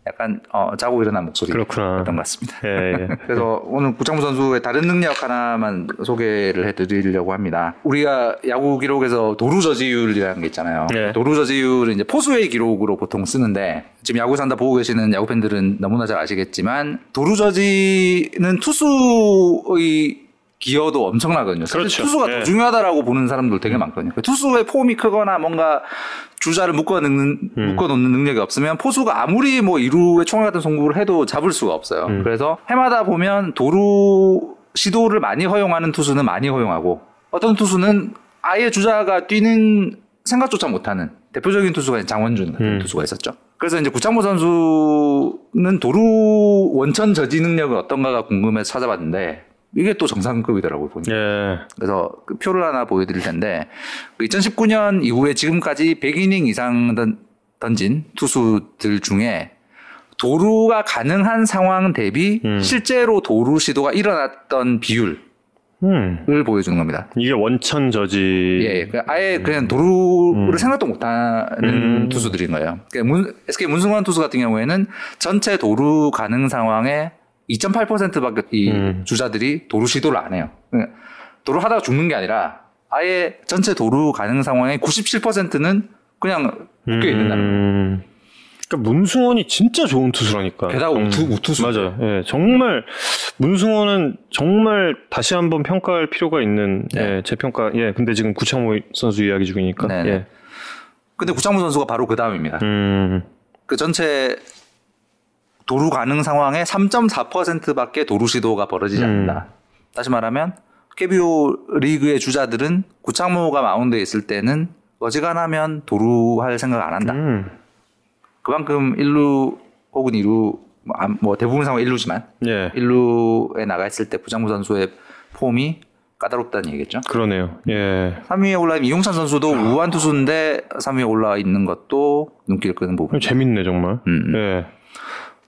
약간 어, 자고 일어난 목소리였던. 것 같습니다. 예, 예. 그래서 오늘 구창모 선수의 다른 능력 하나만 소개를 해드리려고 합니다. 우리가 야구 기록에서 도루 저지율이라는 게 있잖아요. 네. 도루 저지율은 이제 포수의 기록으로 보통 쓰는데 지금 야구 산다 보고 계시는 야구 팬들은 너무나 잘 아시겠지만 도루 저지는 투수의 기여도 엄청나거든요. 그렇죠. 투수가 네. 더 중요하다라고 보는 사람들 되게 많거든요. 투수의 폼이 크거나 뭔가 주자를 묶어 넣는 음. 묶어 놓는 능력이 없으면 포수가 아무리 뭐 이루의 총알 같은 송구를 해도 잡을 수가 없어요. 음. 그래서 해마다 보면 도루 시도를 많이 허용하는 투수는 많이 허용하고 어떤 투수는 아예 주자가 뛰는 생각조차 못하는 대표적인 투수가 장원준 같은 음. 투수가 있었죠. 그래서 이제 구창모 선수는 도루 원천 저지 능력은 어떤가가 궁금해서 찾아봤는데 이게 또 정상급이더라고요 보니까. 예. 그래서 그 표를 하나 보여드릴 텐데 그 2019년 이후에 지금까지 100이닝 이상 던, 던진 투수들 중에 도루가 가능한 상황 대비 음. 실제로 도루 시도가 일어났던 비율을 음. 보여주는 겁니다. 이게 원천 저지. 예, 예. 그 아예 그냥 도루를 음. 생각도 못하는 음. 투수들인 거예요. 그러니까 문, SK 문승환 투수 같은 경우에는 전체 도루 가능 상황의 2.8%밖에 이 음. 주자들이 도루 시도를 안 해요. 도루 하다가 죽는 게 아니라 아예 전체 도루 가능 상황의 97%는 그냥 묶여 있는다는 거예요. 음. 그러니까 문승원이 진짜 좋은 투수라니까. 게다가 정- 우투- 우투수. 맞아요. 예, 정말 문승원은 정말 다시 한번 평가할 필요가 있는 네. 예, 재평가. 예, 근데 지금 구창모 선수 이야기 중이니까. 네, 네. 예. 근데 구창모 선수가 바로 그 다음입니다. 음. 그 전체 도루 가능 상황의 3.4%밖에 도루 시도가 벌어지지 음. 않는다. 다시 말하면 KBO 리그의 주자들은 구창모가 마운드에 있을 때는 어지간하면 도루할 생각 안 한다. 음. 그만큼 1루 혹은 2루 뭐, 안- 뭐 대부분 상황 1루지만 예. 1루에 나가 있을 때 구창모 선수의 폼이 까다롭다는 얘기겠죠. 그러네요. 예. 3위에 올라 있는 이용찬 선수도 우한 투수인데 3위에 올라 있는 것도 눈길 끄는 부분. 재밌네 정말. 음, 음. 예.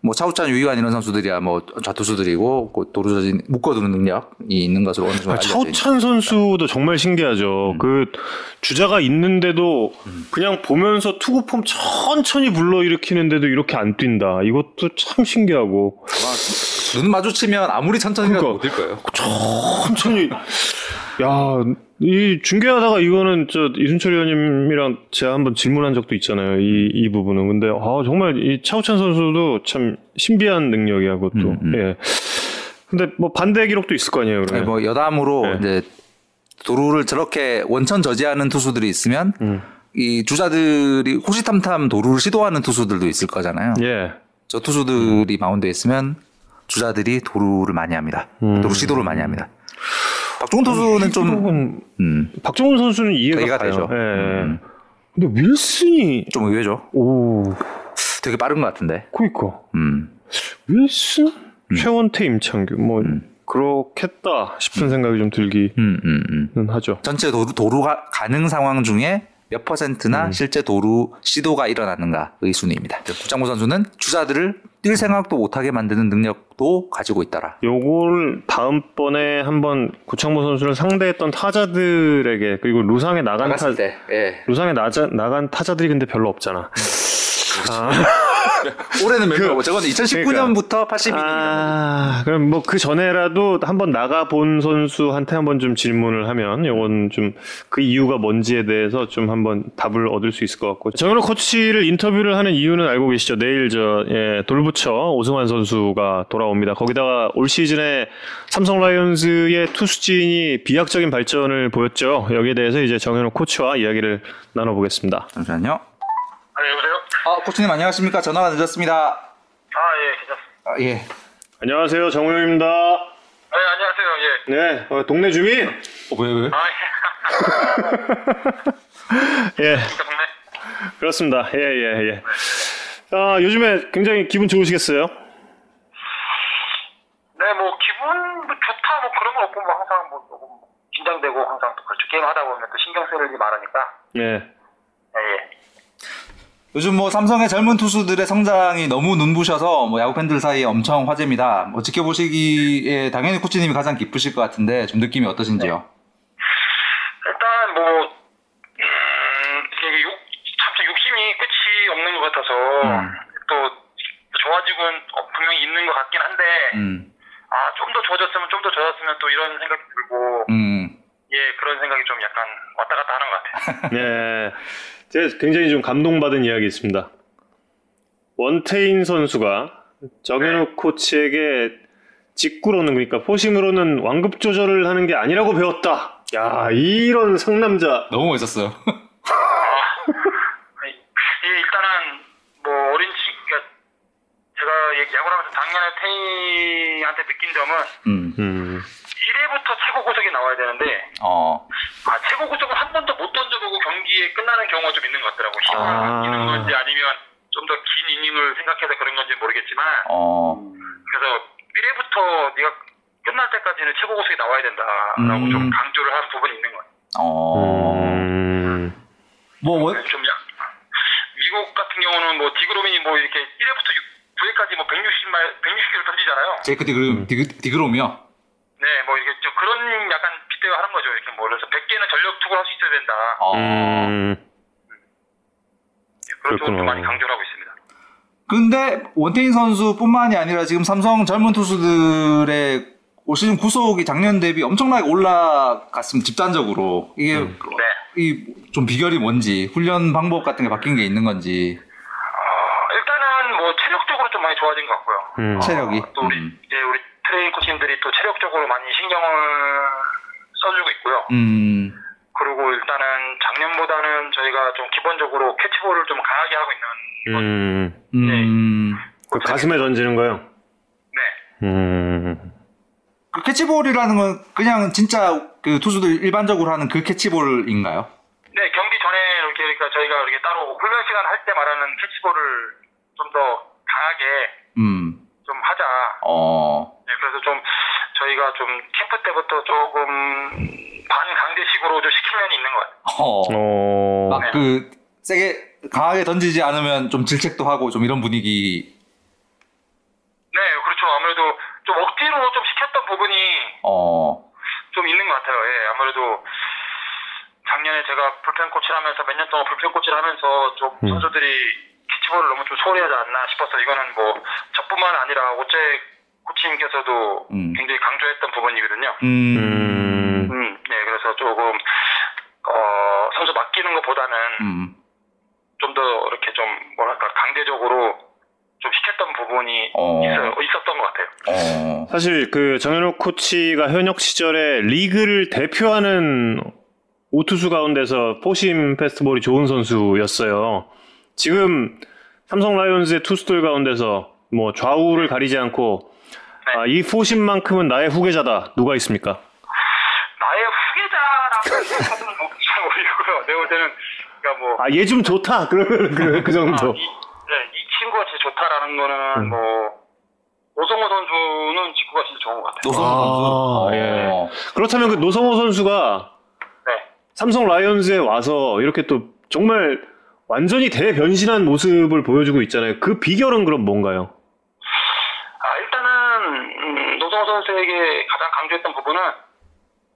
뭐 차우찬, 유이관 이런 선수들이야 뭐 좌투수들이고 그 도루저진 묶어두는 능력이 있는 것으로 어느 정도 아, 알려져 있죠. 차우찬 선수도 정말 신기하죠. 음. 그 주자가 있는데도 그냥 보면서 투구 폼 천천히 불러일으키는데도 이렇게 안 뛴다. 이것도 참 신기하고 눈 마주치면 아무리 천천히 가도 그러니까. 못뛸 거예요. 천천히 야, 이 중계하다가 이거는 저 이순철 의원님이랑 제가 한번 질문한 적도 있잖아요. 이, 이 부분은. 근데 아, 정말 이 차우찬 선수도 참 신비한 능력이야, 그것도. 음, 음. 예. 근데 뭐 반대 기록도 있을 거 아니에요, 네, 그러면. 뭐 여담으로 네. 이제 도루를 저렇게 원천 저지하는 투수들이 있으면 음. 이 주자들이 호시탐탐 도루를 시도하는 투수들도 있을 거잖아요. 예. 저 투수들이 마운드에 있으면 주자들이 도루를 많이 합니다. 음. 도루 시도를 많이 합니다. 박종훈 투수는 좀 음, 박정훈 선수는 이해가, 이해가 가요. 되죠. 예. 음. 근데 윌슨이 좀 의외죠. 오, 되게 빠른 것 같은데. 그니까 음. 윌슨, 최원태, 임창규 뭐 음. 그렇겠다 싶은 생각이 좀 들기는 음, 음, 음. 하죠. 전체 도루, 도루가 가능 상황 중에 몇 퍼센트나 실제 도루 시도가 일어나는가의 순위입니다. 구창모 선수는 주자들을 뛸 생각도 못하게 만드는 능력도 가지고 있더라. 요걸 다음번에 한번 구창모 선수를 상대했던 타자들에게 그리고 루상에 나간 타 때, 예. 루상에 나자, 나간 타자들이 근데 별로 없잖아. 아, 올해는 몇 명? 저건 2019년부터 82년. 아, 그럼 뭐 그 전에라도 한번 나가 본 선수한테 한번 좀 질문을 하면 요건 좀 그 이유가 뭔지에 대해서 좀 한번 답을 얻을 수 있을 것 같고 정현호 코치를 인터뷰를 하는 이유는 알고 계시죠? 내일 저 예, 돌부처 오승환 선수가 돌아옵니다. 거기다가 올 시즌에 삼성 라이온즈의 투수진이 비약적인 발전을 보였죠. 여기에 대해서 이제 정현호 코치와 이야기를 나눠보겠습니다. 잠시만요. 아, 여보세요? 아, 코치님 안녕하십니까? 전화가 늦었습니다. 아, 예, 괜찮습니다. 아, 예. 안녕하세요, 정우영입니다. 네, 안녕하세요. 예. 네, 어, 동네 주민. 어, 왜, 왜? 아, 예. 예, 동네. 그렇습니다. 예, 예, 예. 아, 요즘에 굉장히 기분 좋으시겠어요? 네, 뭐, 기분 뭐 좋다, 뭐, 그런 건 없고, 뭐, 항상 뭐, 조금 긴장되고, 항상 또 그렇죠. 게임 하다 보면 또 신경 쓸 일이 많으니까. 예. 예, 예. 요즘 뭐 삼성의 젊은 투수들의 성장이 너무 눈부셔서 뭐 야구 팬들 사이에 엄청 화제입니다. 뭐 지켜보시기에 당연히 코치님이 가장 기쁘실 것 같은데 좀 느낌이 어떠신지요? 일단 뭐 음, 이게 욕, 참 욕심이 끝이 없는 것 같아서 음. 또 좋아지고는 어, 분명히 있는 것 같긴 한데 음, 아좀 더 좋아졌으면 좀 더 좋아졌으면 또 이런 생각이 들고 음, 예 그런 생각이 좀 약간 왔다 갔다 하는 것 같아요. 네. 제가 굉장히 좀 감동받은 이야기 있습니다. 원태인 선수가 정현욱 코치에게 직구로는 그러니까 포심으로는 완급 조절을 하는 게 아니라고 배웠다. 야 이런 상남자. 너무 멋있었어요. 아니, 예, 일단은 뭐 어린 치 그러니까 제가 이 야구를 태희한테 느낀 점은 음, 음. 1회부터 최고 구속이 나와야 되는데 어, 아 최고 구속을 한 번도 못 던져보고 경기에 끝나는 경우가 좀 있는 것 같더라고 힘을 아. 아끼는 건지 아니면 좀 더 긴 이닝을 생각해서 그런 건지 모르겠지만 어, 그래서 1회부터 네가 끝날 때까지는 최고 구속이 나와야 된다라고 음. 좀 강조를 한 부분이 있는 것 같아요. 어, 음. 뭐, 원- 좀 약, 미국 같은 경우는 뭐 디그롬이 뭐 이렇게 1회부터 9회까지 뭐 160말 160개를 던지잖아요. 제이크 디그롬, 디그, 디그롬이요? 네, 뭐 이게 좀 그런 약간 빗대어 하는 거죠. 이렇게 뭐 그래서 100개는 전력 투구를 할 수 있어야 된다. 어, 음. 그런 쪽으로 그렇구나. 좀 많이 강조를 하고 있습니다. 근데 원태인 선수뿐만이 아니라 지금 삼성 젊은 투수들의 올 시즌 구속이 작년 대비 엄청나게 올라갔습니다. 집단적으로 이게 음. 네. 이좀 비결이 뭔지 훈련 방법 같은 게 바뀐 게 있는 건지 많이 좋아진 것 같고요. 음. 체력이 또 우리 음. 이제 우리 트레이닝 코치님들이 또 체력적으로 많이 신경을 써주고 있고요. 음, 그리고 일단은 작년보다는 저희가 좀 기본적으로 캐치볼을 좀 강하게 하고 있는 음. 음. 그 가슴에 던지는 거요. 네. 음. 그 캐치볼이라는 건 그냥 진짜 그 투수들 일반적으로 하는 그 캐치볼인가요? 네, 경기 전에 이렇게 그러니까 저희가 이렇게 따로 훈련 시간 할 때 말하는 캐치볼을 좀더 강하게 음, 좀 하자. 어, 네, 그래서 좀 저희가 좀 캠프 때부터 조금 반강제식으로 좀 시킨 면이 있는 것 같아요. 어, 어. 막그 세게 강하게 던지지 않으면 좀 질책도 하고 좀 이런 분위기. 네, 그렇죠. 아무래도 좀 억지로 좀 시켰던 부분이 어, 좀 있는 것 같아요. 예, 아무래도 작년에 제가 불펜 코치를 하면서 몇 년 동안 불펜 코치를 하면서 좀 음. 선수들이 캐치볼을 너무 좀 소홀히 하지 않나 싶어서 이거는 뭐 저뿐만 아니라 오재 코치님께서도 음. 굉장히 강조했던 부분이거든요. 음, 음. 음, 네, 그래서 조금 어, 선수 맡기는 것보다는 음, 좀더 이렇게 좀 뭐랄까 강제적으로 좀 시켰던 부분이 어. 있어, 있었던 것 같아요. 어, 사실 그 정현욱 코치가 현역 시절에 리그를 대표하는 오투수 가운데서 포심 페스티벌이 좋은 선수였어요. 지금 삼성 라이온즈의 투수들 가운데서 뭐 좌우를 가리지 않고 네. 아, 이 포심만큼은 나의 후계자다. 누가 있습니까? 나의 후계자라고 생각하는 뭐, 잘 모르겠고요. 내가 볼 때는 그러니까 뭐 아, 얘 좀 좋다. 그러면 그, 그 정도. 아, 이, 네, 이 친구가 진짜 좋다라는 거는 음. 뭐 오성호 선수는 직구가 진짜 좋은 것 같아요. 노성호 아, 선수. 예. 어, 그렇다면 그 노성호 선수가 네. 삼성 라이온즈에 와서 이렇게 또 정말 완전히 대변신한 모습을 보여주고 있잖아요. 그 비결은 그럼 뭔가요? 아, 일단은 음, 노성호 선수에게 가장 강조했던 부분은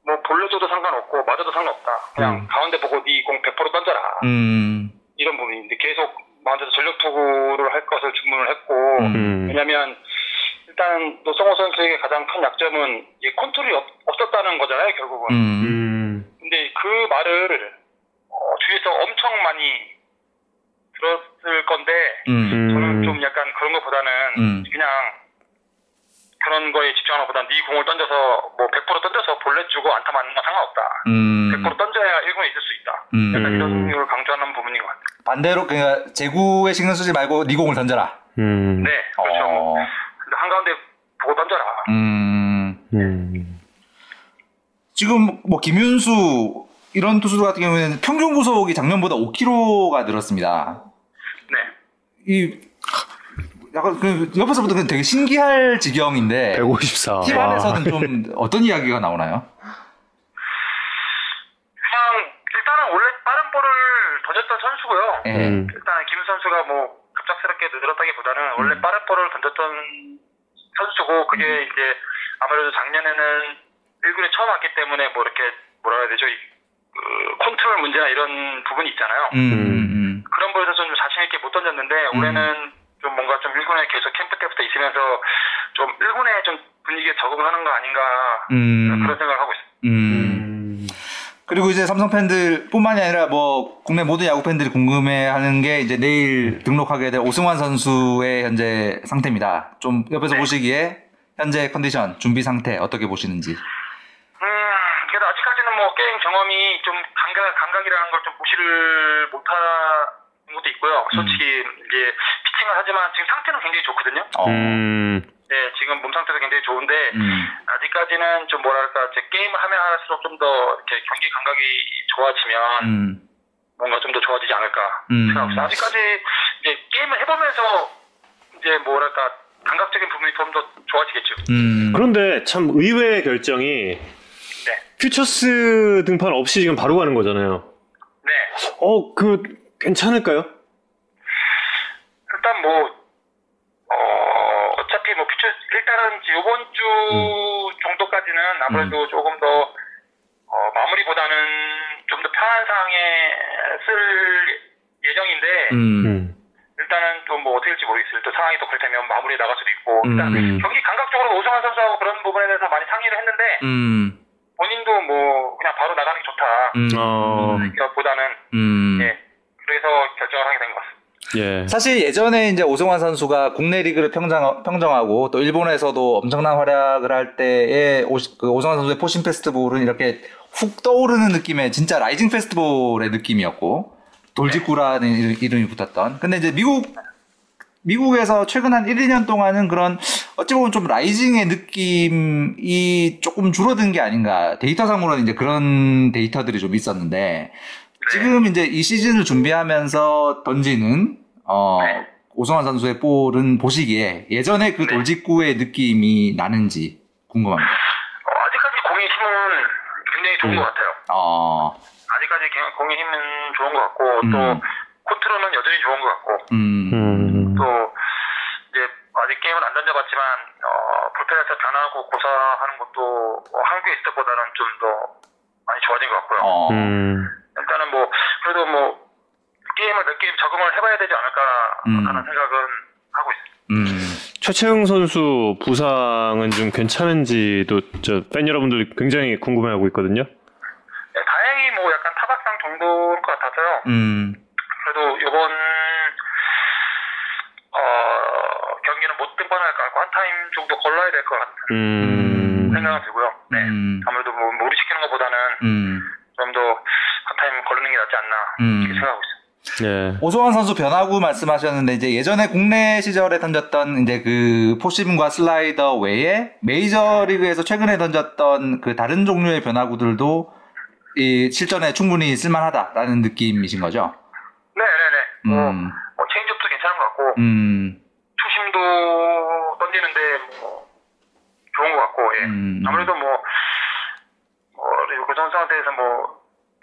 뭐 볼려줘도 상관없고 맞아도 상관없다. 그냥 음. 가운데 보고 네 공 100% 던져라. 음, 이런 부분인데 계속 먼저 전력 투구를 할 것을 주문을 했고 음. 왜냐면 일단 노성호 선수에게 가장 큰 약점은 이 컨트롤이 없, 없었다는 거잖아요 결국은. 음, 음. 근데 그 말을 어, 주위에서 엄청 많이 들었을 건데 음, 저는 좀 약간 그런 것보다는 음. 그냥 그런 거에 집중하는 것보다 네 공을 던져서 뭐 100% 던져서 볼넷 주고 안타 맞는 건 상관없다. 음, 100% 던져야 1군에 있을 수 있다. 음. 약간 이런 걸 강조하는 부분인 것 같아요. 반대로 그냥 제구에 신경 쓰지 말고 네 공을 던져라. 음. 네, 그렇죠. 어, 근데 한가운데 보고 던져라. 음, 음. 지금 뭐 김윤수 이런 투수 들 같은 경우에는 평균 구속이 작년보다 5kg가 늘었습니다. 네. 이 약간 그 옆에서 보면 되게 신기할 지경인데 154. 팀 와. 안에서는 좀 어떤 이야기가 나오나요? 그냥 일단은 원래 빠른 볼을 던졌던 선수고요. 예. 음. 일단 김 선수가 뭐 급작스럽게 늘었다기보다는 원래 음. 빠른 볼을 던졌던 선수고 그게 이제 아무래도 작년에는 1군에 처음 왔기 때문에 뭐 이렇게 뭐라 해야 되죠? 이, 그 컨트롤 문제나 이런 부분이 있잖아요. 음, 음, 그런 부분에서 좀 자신 있게 못 던졌는데 음. 올해는 좀 뭔가 좀 1군에 계속 캠프 때부터 있으면서 좀 1군에 좀 분위기에 적응하는 거 아닌가 음. 그런 생각을 하고 있습니다. 음. 그리고 이제 삼성 팬들뿐만이 아니라 뭐 국내 모든 야구 팬들이 궁금해하는 게 이제 내일 등록하게 될 오승환 선수의 현재 상태입니다. 좀 옆에서 네. 보시기에 현재 컨디션 준비 상태 어떻게 보시는지. 음, 게임 경험이 좀 감각, 감각이라는 걸 좀 무시를 못하는 것도 있고요. 솔직히 이제 피칭을 하지만 지금 상태는 굉장히 좋거든요. 어. 음. 네, 지금 몸 상태도 굉장히 좋은데 음. 아직까지는 좀 뭐랄까 이제 게임을 하면 할수록 좀 더 이렇게 경기 감각이 좋아지면 음. 뭔가 좀 더 좋아지지 않을까 음. 있어요. 아직까지 이제 게임을 해보면서 이제 뭐랄까 감각적인 부분이 좀 더 좋아지겠죠. 음. 그런데 참 의외의 결정이 퓨처스 등판 없이 지금 바로 가는 거잖아요. 네, 어, 그 괜찮을까요? 일단 뭐 어, 어차피 뭐 퓨처 일단은 이번 주 정도까지는 아무래도 조금 더 어, 마무리보다는 좀 더 편한 상황에 쓸 예정인데 음. 음. 일단은 좀뭐 어떻게 될지 모르겠어요. 또 상황이 또 그렇다면 마무리에 나갈 수도 있고 일단 음. 경기 감각적으로 오승환 선수하고 그런 부분에 대해서 많이 상의를 했는데 음. 본인도 뭐 그냥 바로 나가는 게 좋다. 음. 어, 보다는 음. 예 그래서 결정을 하게 된 것 같습니다. 예. 사실 예전에 이제 오승환 선수가 국내 리그를 평정, 평정하고 또 일본에서도 엄청난 활약을 할 때에 오, 그 오승환 선수의 four-seam fastball은 이렇게 훅 떠오르는 느낌의 진짜 rising fastball의 느낌이었고 돌직구라는 이- 이름이 붙었던. 근데 이제 미국 미국에서 최근 한 1, 2년 동안은 그런 어찌 보면 좀 라이징의 느낌이 조금 줄어든 게 아닌가. 데이터상으로는 이제 그런 데이터들이 좀 있었는데 지금 이제 이 시즌을 준비하면서 던지는 어 네. 오승환 선수의 볼은 보시기에 예전에 그 네. 돌직구의 느낌이 나는지 궁금합니다. 어, 아직까지 공의 힘은 굉장히 좋은 음. 것 같아요. 어, 아직까지 개- 공의 힘은 좋은 것 같고 음. 또 컨트롤은 여전히 좋은 것 같고 음, 음. 또 이제 아직 게임을 안 던져봤지만 어, 불펜에서 변하고 고사하는 것도 어, 한국에 있을 때보다는 좀 더 많이 좋아진 것 같고요. 어, 음. 일단은 뭐 그래도 뭐 게임을 몇 게임 적응을 해봐야 되지 않을까 음. 하는 생각은 하고 있습니다. 음, 최채흥 선수 부상은 좀 괜찮은지도 저 팬 여러분들이 굉장히 궁금해하고 있거든요. 네, 다행히 뭐 약간 타박상 정도일 것 같아서요. 음, 그래도 이번 어, 경기는 못 등판할 것 같고 한 타임 정도 걸러야 될 것 같은 음. 생각은 들고요. 네. 음, 아무래도 뭐 무리 시키는 것보다는 음, 좀더 한 타임 걸르는 게 낫지 않나 음. 이렇게 생각하고 있어요. 예. 오승환 선수 변화구 말씀하셨는데 이제 예전에 국내 시절에 던졌던 이제 그 four-seam과 슬라이더 외에 메이저 리그에서 최근에 던졌던 그 다른 종류의 변화구들도 이 실전에 충분히 쓸만하다라는 느낌이신 거죠? 뭐, 음, 뭐 체인지업도 괜찮은 것 같고 음, 투심도 던지는데 뭐 좋은 것 같고 예. 음. 아무래도 뭐, 뭐그 선수한테서 뭐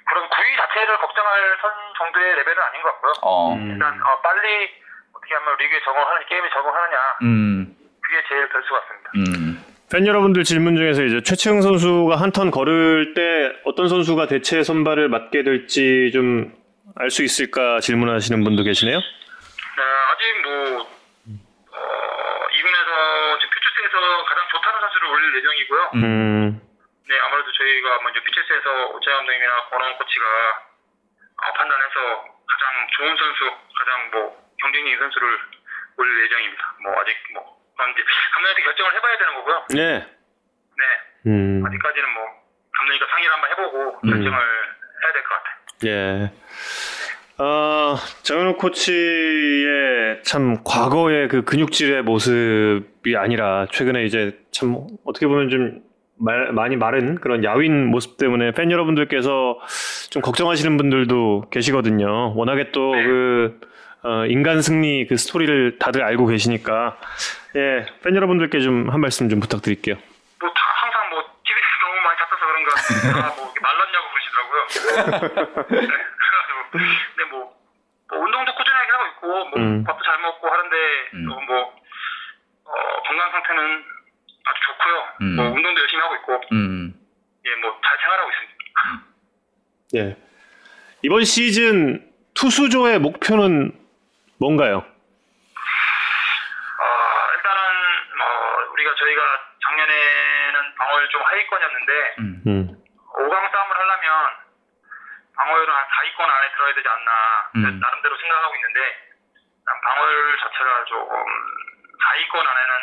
그런 구위 자체를 걱정할 선 정도의 레벨은 아닌 것 같고요. 어, 음. 일단 어, 빨리 어떻게 하면 리그에 적응하느냐 게임에 적응하느냐 음, 그게 제일 변수 같습니다. 음, 팬 여러분들 질문 중에서 이제 최채흥 선수가 한 턴 걸을 때 어떤 선수가 대체 선발을 맡게 될지 좀 알 수 있을까 질문하시는 분도 계시네요. 네, 아직 뭐 어, 2군에서 지금 퓨처스에서 가장 좋다는 선수를 올릴 예정이고요. 음. 네, 아무래도 저희가 먼저 퓨처스에서 오재 감독님이나 권원 코치가 어, 판단해서 가장 좋은 선수, 가장 뭐 경쟁력 있는 선수를 올릴 예정입니다. 뭐 아직 뭐 감독님한테 결정을 해봐야 되는 거고요. 네. 네, 음. 아직까지는 뭐 감독님과 상의를 한번 해보고 결정을 해야 될 것 같아요. 예. 어, 정현우 코치의 참 과거의 그 근육질의 모습이 아니라 최근에 이제 참 어떻게 보면 좀 말, 많이 마른 그런 야윈 모습 때문에 팬 여러분들께서 좀 걱정하시는 분들도 계시거든요. 워낙에 또그 인간 승리 그 스토리를 다들 알고 계시니까 예, 팬 여러분들께 좀 한 말씀 좀 부탁드릴게요. 뭐다 항상 뭐 TV에서 너무 많이 잡혀서 그런가 아, 뭐 이렇게 말랐냐고 그러시더라고요. 네, 그래가지고 근데 뭐 같고 뭐 음. 밥도 잘 먹고 하는데 음. 어, 뭐 어, 건강 상태는 아주 좋고요. 음. 뭐 운동도 열심히 하고 있고 음. 예뭐 잘 생활하고 있습니다. 예. 이번 시즌 투수조의 목표는 뭔가요? 어, 일단은 어, 우리가 저희가 작년에는 방어율 좀 하위권이었는데 음. 음. 5강 싸움을 하려면 방어율은 한 4위권 안에 들어야 되지 않나 음. 나름대로 생각하고 있는데 난 방어율 자체가 조금 4위권 안에는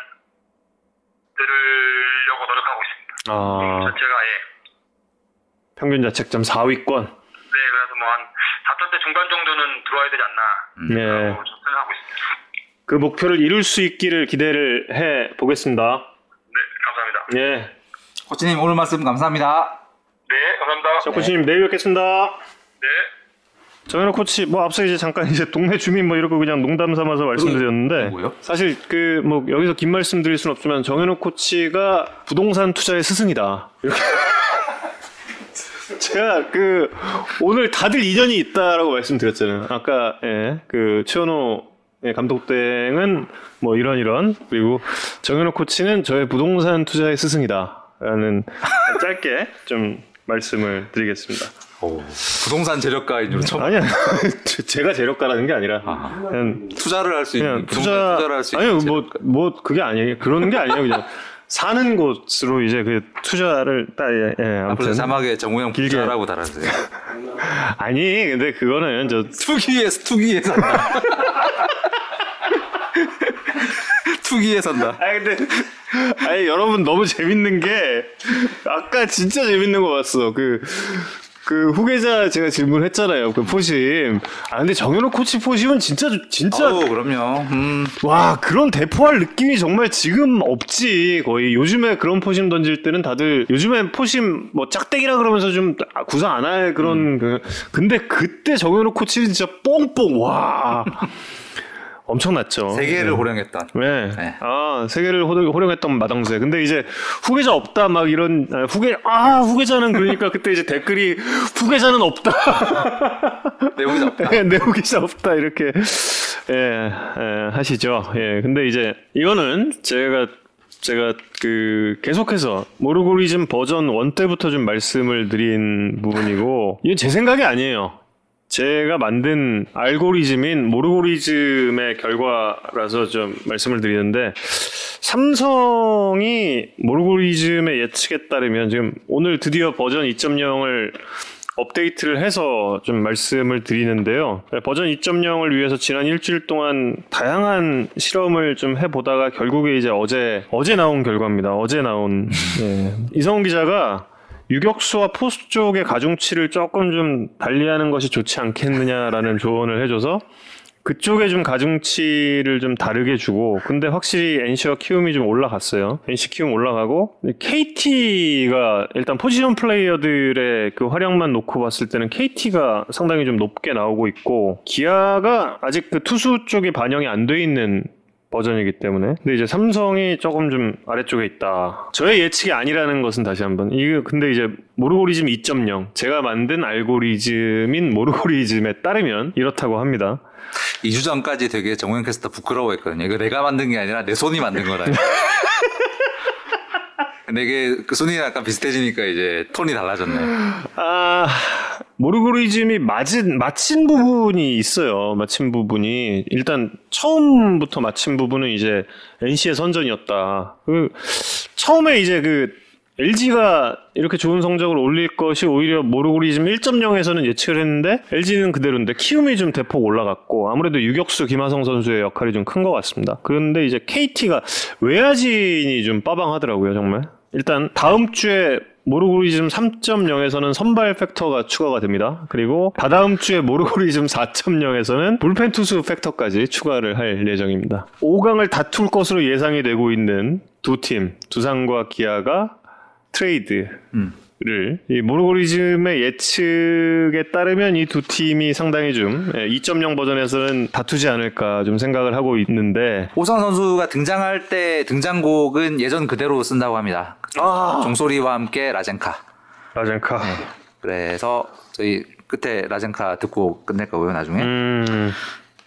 들으려고 노력하고 있습니다. 아, 자체가 예. 평균 자책점 4위권. 네 그래서 뭐 한 4점대 중반 정도는 들어와야 되지 않나 네. 라고 좀 생각하고 있습니다. 그 목표를 이룰 수 있기를 기대를 해 보겠습니다. 네 감사합니다. 예. 코치님 오늘 말씀 감사합니다. 네 감사합니다. 자, 코치님 내일 뵙겠습니다. 네. 정현호 코치 뭐 앞서 이제 잠깐 이제 동네 주민 뭐 이러고 그냥 농담 삼아서 말씀드렸는데 뭐요? 사실 그 뭐 여기서 긴 말씀 드릴 수는 없지만 정현호 코치가 부동산 투자의 스승이다 이렇게 제가 그 오늘 다들 인연이 있다라고 말씀드렸잖아요 아까 예, 그 최현호 예, 감독 땡은 뭐 이런 이런 그리고 정현호 코치는 저의 부동산 투자의 스승이다라는 짧게 좀 말씀을 드리겠습니다. 오, 부동산 재력가인 줄 처음 아니야. 제- 제가 재력가라는 게 아니라 아하. 그냥 투자를 할 수 있는 투자 투자를 할 수 있는 아니요 뭐뭐 그게 아니에요. 그러는 게 아니에요. 그냥 사는 곳으로 이제 그 투자를 딱 예, 예, 앞으로 아무튼 자막에 정우영 길게. 부자라고 달아주세요. 아니 근데 그거는 저 투기에 투기에 산다. 투기에 산다. 아니 근데 아니 여러분 너무 재밌는 게 아까 진짜 재밌는 거 봤어. 그그 후계자 제가 질문했잖아요. 그 포심. 아 근데 정현호 코치 포심은 진짜 진짜 어, 그럼요. 음, 와 그런 대포할 느낌이 정말 지금 없지 거의 요즘에 그런 포심 던질 때는 다들 요즘에 포심 뭐 짝대기라 그러면서 좀 구상 안할 그런 그 근데 그때 정현호 코치는 진짜 뽕뽕 와 엄청났죠 세계를 네. 호령했던. 네. 네. 아, 세계를 호령- 호령했던 마당새. 근데 이제 후계자 없다, 막 이런, 아, 후계, 아, 후계자는 그러니까 그때 이제 댓글이 후계자는 없다. 내용이 없다. 네, 내 후계자 없다, 이렇게, 예, 예, 하시죠. 예, 근데 이제 이거는 제가, 제가 그 계속해서 모르고리즘 버전 1 때부터 좀 말씀을 드린 부분이고, 이건 제 생각이 아니에요. 제가 만든 알고리즘인 모르고리즘의 결과라서 좀 말씀을 드리는데 삼성이 모르고리즘의 예측에 따르면 지금 오늘 드디어 버전 2.0을 업데이트를 해서 좀 말씀을 드리는데요. 버전 2.0을 위해서 지난 일주일 동안 다양한 실험을 좀 해보다가 결국에 이제 어제 어제 나온 결과입니다. 어제 나온 예. 이성훈 기자가 유격수와 포수 쪽의 가중치를 조금 좀 달리하는 것이 좋지 않겠느냐라는 조언을 해줘서 그쪽에 좀 가중치를 좀 다르게 주고 근데 확실히 NC와 키움이 좀 올라갔어요. NC 키움 올라가고 KT가 일단 포지션 플레이어들의 그 활약만 놓고 봤을 때는 KT가 상당히 좀 높게 나오고 있고 기아가 아직 그 투수 쪽에 반영이 안 돼 있는 버전이기 때문에 근데 이제 삼성이 조금 좀 아래쪽에 있다 저의 예측이 아니라는 것은 다시 한번 이게 근데 이제 모르고리즘 2.0 제가 만든 알고리즘인 모르고리즘에 따르면 이렇다고 합니다 2주 전까지 되게 정우영 캐스터 부끄러워했거든요. 이거 내가 만든 게 아니라 내 손이 만든 거다. 근데 이게 그 손이 약간 비슷해지니까 이제 톤이 달라졌네. 아 모르고리즘이 맞은 맞힌 부분이 있어요. 맞힌 부분이 일단 처음부터 맞힌 부분은 이제 NC의 선전이었다. 그 처음에 이제 그 LG가 이렇게 좋은 성적을 올릴 것이 오히려 모르고리즘 1.0에서는 예측을 했는데 LG는 그대로인데 키움이 좀 대폭 올라갔고 아무래도 유격수 김하성 선수의 역할이 좀 큰 것 같습니다. 그런데 이제 KT가 외야진이 좀 빠방하더라고요, 정말. 일단 다음 주에 모르고리즘 3.0에서는 선발 팩터가 추가가 됩니다. 그리고 다다음 주에 모르고리즘 4.0에서는 불펜 투수 팩터까지 추가를 할 예정입니다. 5강을 다툴 것으로 예상이 되고 있는 두 팀, 두산과 기아가 트레이드 를이 알고리즘의 예측에 따르면 이 두 팀이 상당히 좀 2.0 버전에서는 다투지 않을까 좀 생각을 하고 있는데 오승환 선수가 등장할 때 등장곡은 예전 그대로 쓴다고 합니다. 종소리와 함께 라젠카. 라젠카 그래서 저희 끝에 라젠카 듣고 끝낼 거고요, 나중에. 음,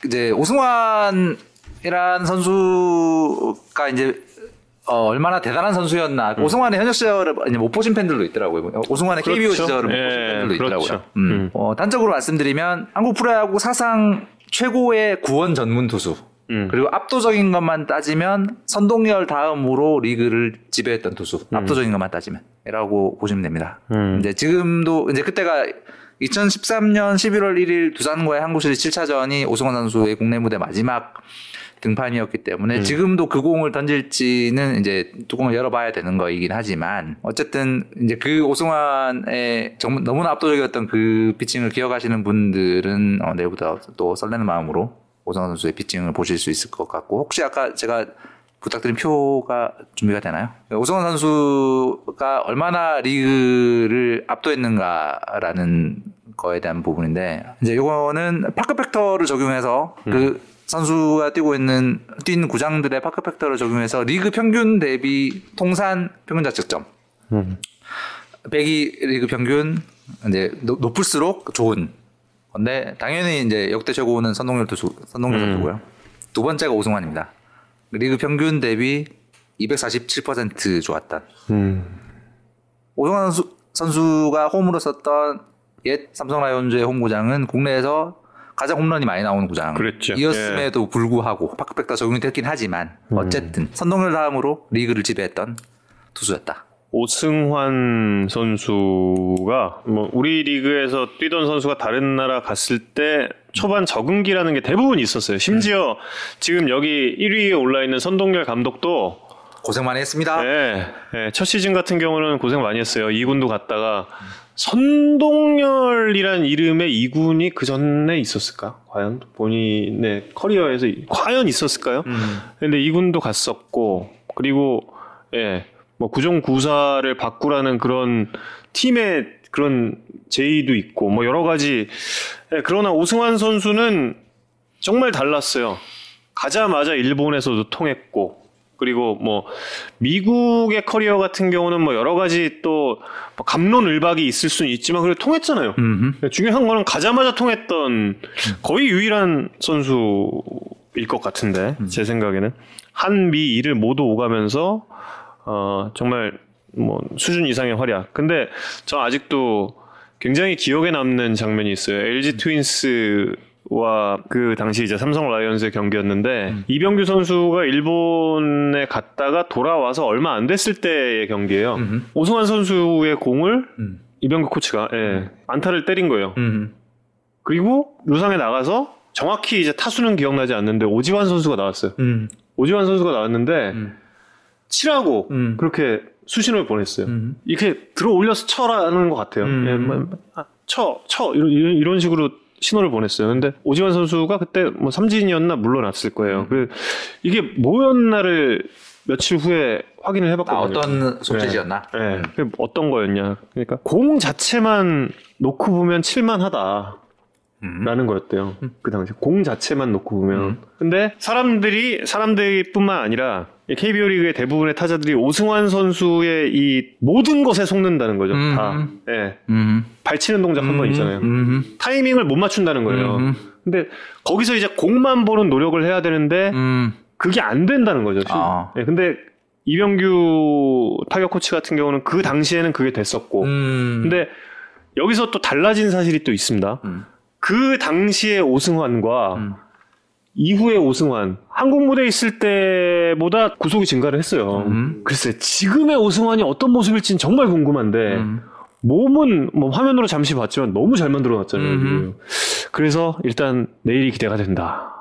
이제 오승환이란 선수가 이제 어, 얼마나 대단한 선수였나. 오승환의 현역 시절을 이제 못 보신 팬들도 있더라고요. 오승환의 KBO 음. 그렇죠. 시절을 못 보신 예, 팬들도 있더라고요. 그렇죠. 음. 음. 어, 단적으로 말씀드리면 한국 프로야구 사상 최고의 구원 전문 투수. 음. 그리고 압도적인 것만 따지면 선동열 다음으로 리그를 지배했던 투수. 압도적인 것만 따지면. 이라고 보시면 됩니다. 음. 이제 지금도 이제 그때가 2013년 11월 1일 두산과의 한국 시리즈 7차전이 오승환 선수의 국내 무대 마지막 등판이었기 때문에 지금도 그 공을 던질지는 이제 뚜껑을 열어봐야 되는 거이긴 하지만 어쨌든 이제 그 오승환의 정말 너무나 압도적이었던 그 피칭을 기억하시는 분들은 어, 내일부터 또 설레는 마음으로 오승환 선수의 피칭을 보실 수 있을 것 같고 혹시 아까 제가 부탁드린 표가 준비가 되나요? 오승환 선수가 얼마나 리그를 압도했는가라는 거에 대한 부분인데 이제 이거는 파크 팩터를 적용해서 그 선수가 뛰고 있는 뛴 구장들의 파크 팩터를 적용해서 리그 평균 대비 통산 평균 자책점 음. 100이 리그 평균 이제 높- 높을수록 좋은 건데 당연히 이제 역대 최고는 선동열 투수 선동열 음. 선수고요. 두 번째가 오승환입니다. 리그 평균 대비 247% 좋았던 음. 오승환 선수, 선수가 홈으로 썼던 옛 삼성 라이온즈의 홈구장은 국내에서 가장 홈런이 많이 나오는 구장. 그랬죠. 이었음에도 불구하고 파크팩터 적용이 됐긴 하지만 어쨌든 선동열 다음으로 리그를 지배했던 투수였다. 오승환 선수가 뭐 우리 리그에서 뛰던 선수가 다른 나라 갔을 때 초반 적응기라는 게 대부분 있었어요. 심지어 지금 여기 1위에 올라 있는 선동열 감독도 고생 많이 했습니다. 예, 예, 첫 시즌 같은 경우는 고생 많이 했어요. 2군도 갔다가 선동열이란 이름의 2군이 그 전에 있었을까? 과연 본인의 커리어에서 이- 과연 있었을까요? 근데 2군도 갔었고 그리고 예, 뭐 구종 구사를 바꾸라는 그런 팀의 그런 제의도 있고 뭐 여러 가지 예, 그러나 오승환 선수는 정말 달랐어요. 가자마자 일본에서도 통했고 그리고 뭐 미국의 커리어 같은 경우는 뭐 여러 가지 또뭐 감론을박이 있을 수는 있지만 그래도 통했잖아요. 음흠. 중요한 거는 가자마자 통했던 거의 유일한 선수일 것 같은데 제 생각에는 한미 이를 모두 오가면서 어 정말 뭐 수준 이상의 활약. 근데 저 아직도 굉장히 기억에 남는 장면이 있어요. LG 트윈스 와그 당시 이제 삼성 라이온즈의 경기였는데 이병규 선수가 일본에 갔다가 돌아와서 얼마 안 됐을 때의 경기예요. 음흠. 오승환 선수의 공을 음. 이병규 코치가 예, 안타를 때린 거예요. 음. 그리고 루상에 나가서 정확히 이제 타수는 기억나지 않는데 오지환 선수가 나왔어요. 음. 오지환 선수가 나왔는데 음. 치라고 음. 그렇게 수신호를 보냈어요. 음. 이렇게 들어 올려서 쳐라는 것 같아요. 음. 예, 뭐, 아, 쳐, 쳐 이런 이런 식으로 신호를 보냈어요. 근데 오지환 선수가 그때 뭐 삼진이었나 물러났을 음. 거예요. 그 이게 뭐였나를 며칠 후에 확인을 아, 해봤거든요. 어떤 손짓이었나? 네. 그게 어떤 거였냐. 그러니까 공 자체만 놓고 보면 칠만하다. 음. 라는 거였대요. 그 당시 공 자체만 놓고 보면. 근데 사람들이 사람들뿐만 아니라 이 KBO 리그의 대부분의 타자들이 오승환 선수의 이 모든 것에 속는다는 거죠. 음. 다. 예. 음. 발치는 동작 한번 있잖아요. 음. 타이밍을 못 맞춘다는 거예요. 음. 근데 거기서 이제 공만 보는 노력을 해야 되는데 음. 그게 안 된다는 거죠. 아. 예, 근데 이병규 타격 코치 같은 경우는 그 당시에는 그게 됐었고. 음. 근데 여기서 또 달라진 사실이 또 있습니다. 음. 그 당시의 오승환과 음. 이후의 오승환 한국 무대에 있을 때보다 구속이 증가를 했어요. 음. 글쎄 지금의 오승환이 어떤 모습일지는 정말 궁금한데 음. 몸은 뭐 화면으로 잠시 봤지만 너무 잘 만들어놨잖아요. 음. 그래서 일단 내일이 기대가 된다.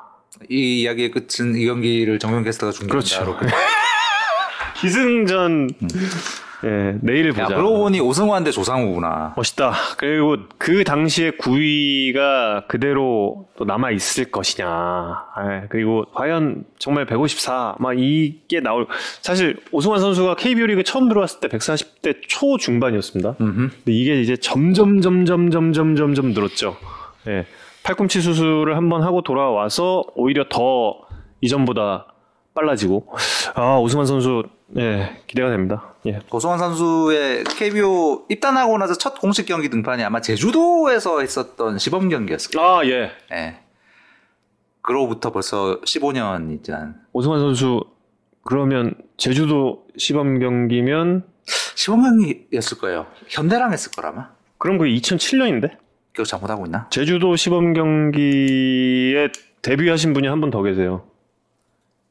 이 이야기의 끝은 이 경기를 정용 게스트가 중계한다. 그렇죠. 기승전 예, 내일 야, 보자. 그러고 보니 오승환 대 조상우구나. 멋있다. 그리고 그 당시에 9위가 그대로 또 남아 있을 것이냐. 예, 그리고 과연 정말 154, 막 이게 나올. 사실 오승환 선수가 KBO 리그 처음 들어왔을 때 140대 초 중반이었습니다. 음흠. 근데 이게 이제 점점 점점 점점 점점 늘었죠. 예. 팔꿈치 수술을 한번 하고 돌아와서 오히려 더 이전보다 빨라지고 아 오승환 선수 예 기대가 됩니다. 예. 오승환 선수의 KBO 입단하고 나서 첫 공식 경기 등판이 아마 제주도에서 했었던 시범 경기였을 거예요. 아 예. 예. 그로부터 벌써 15년 있잖아. 오승환 선수 그러면 제주도 시범 경기면 15년이었을 거예요. 현대랑 했을 거라마. 그럼 그 2007년인데 기억 잘못하고 있나? 제주도 시범 경기에 데뷔하신 분이 한 분 더 계세요.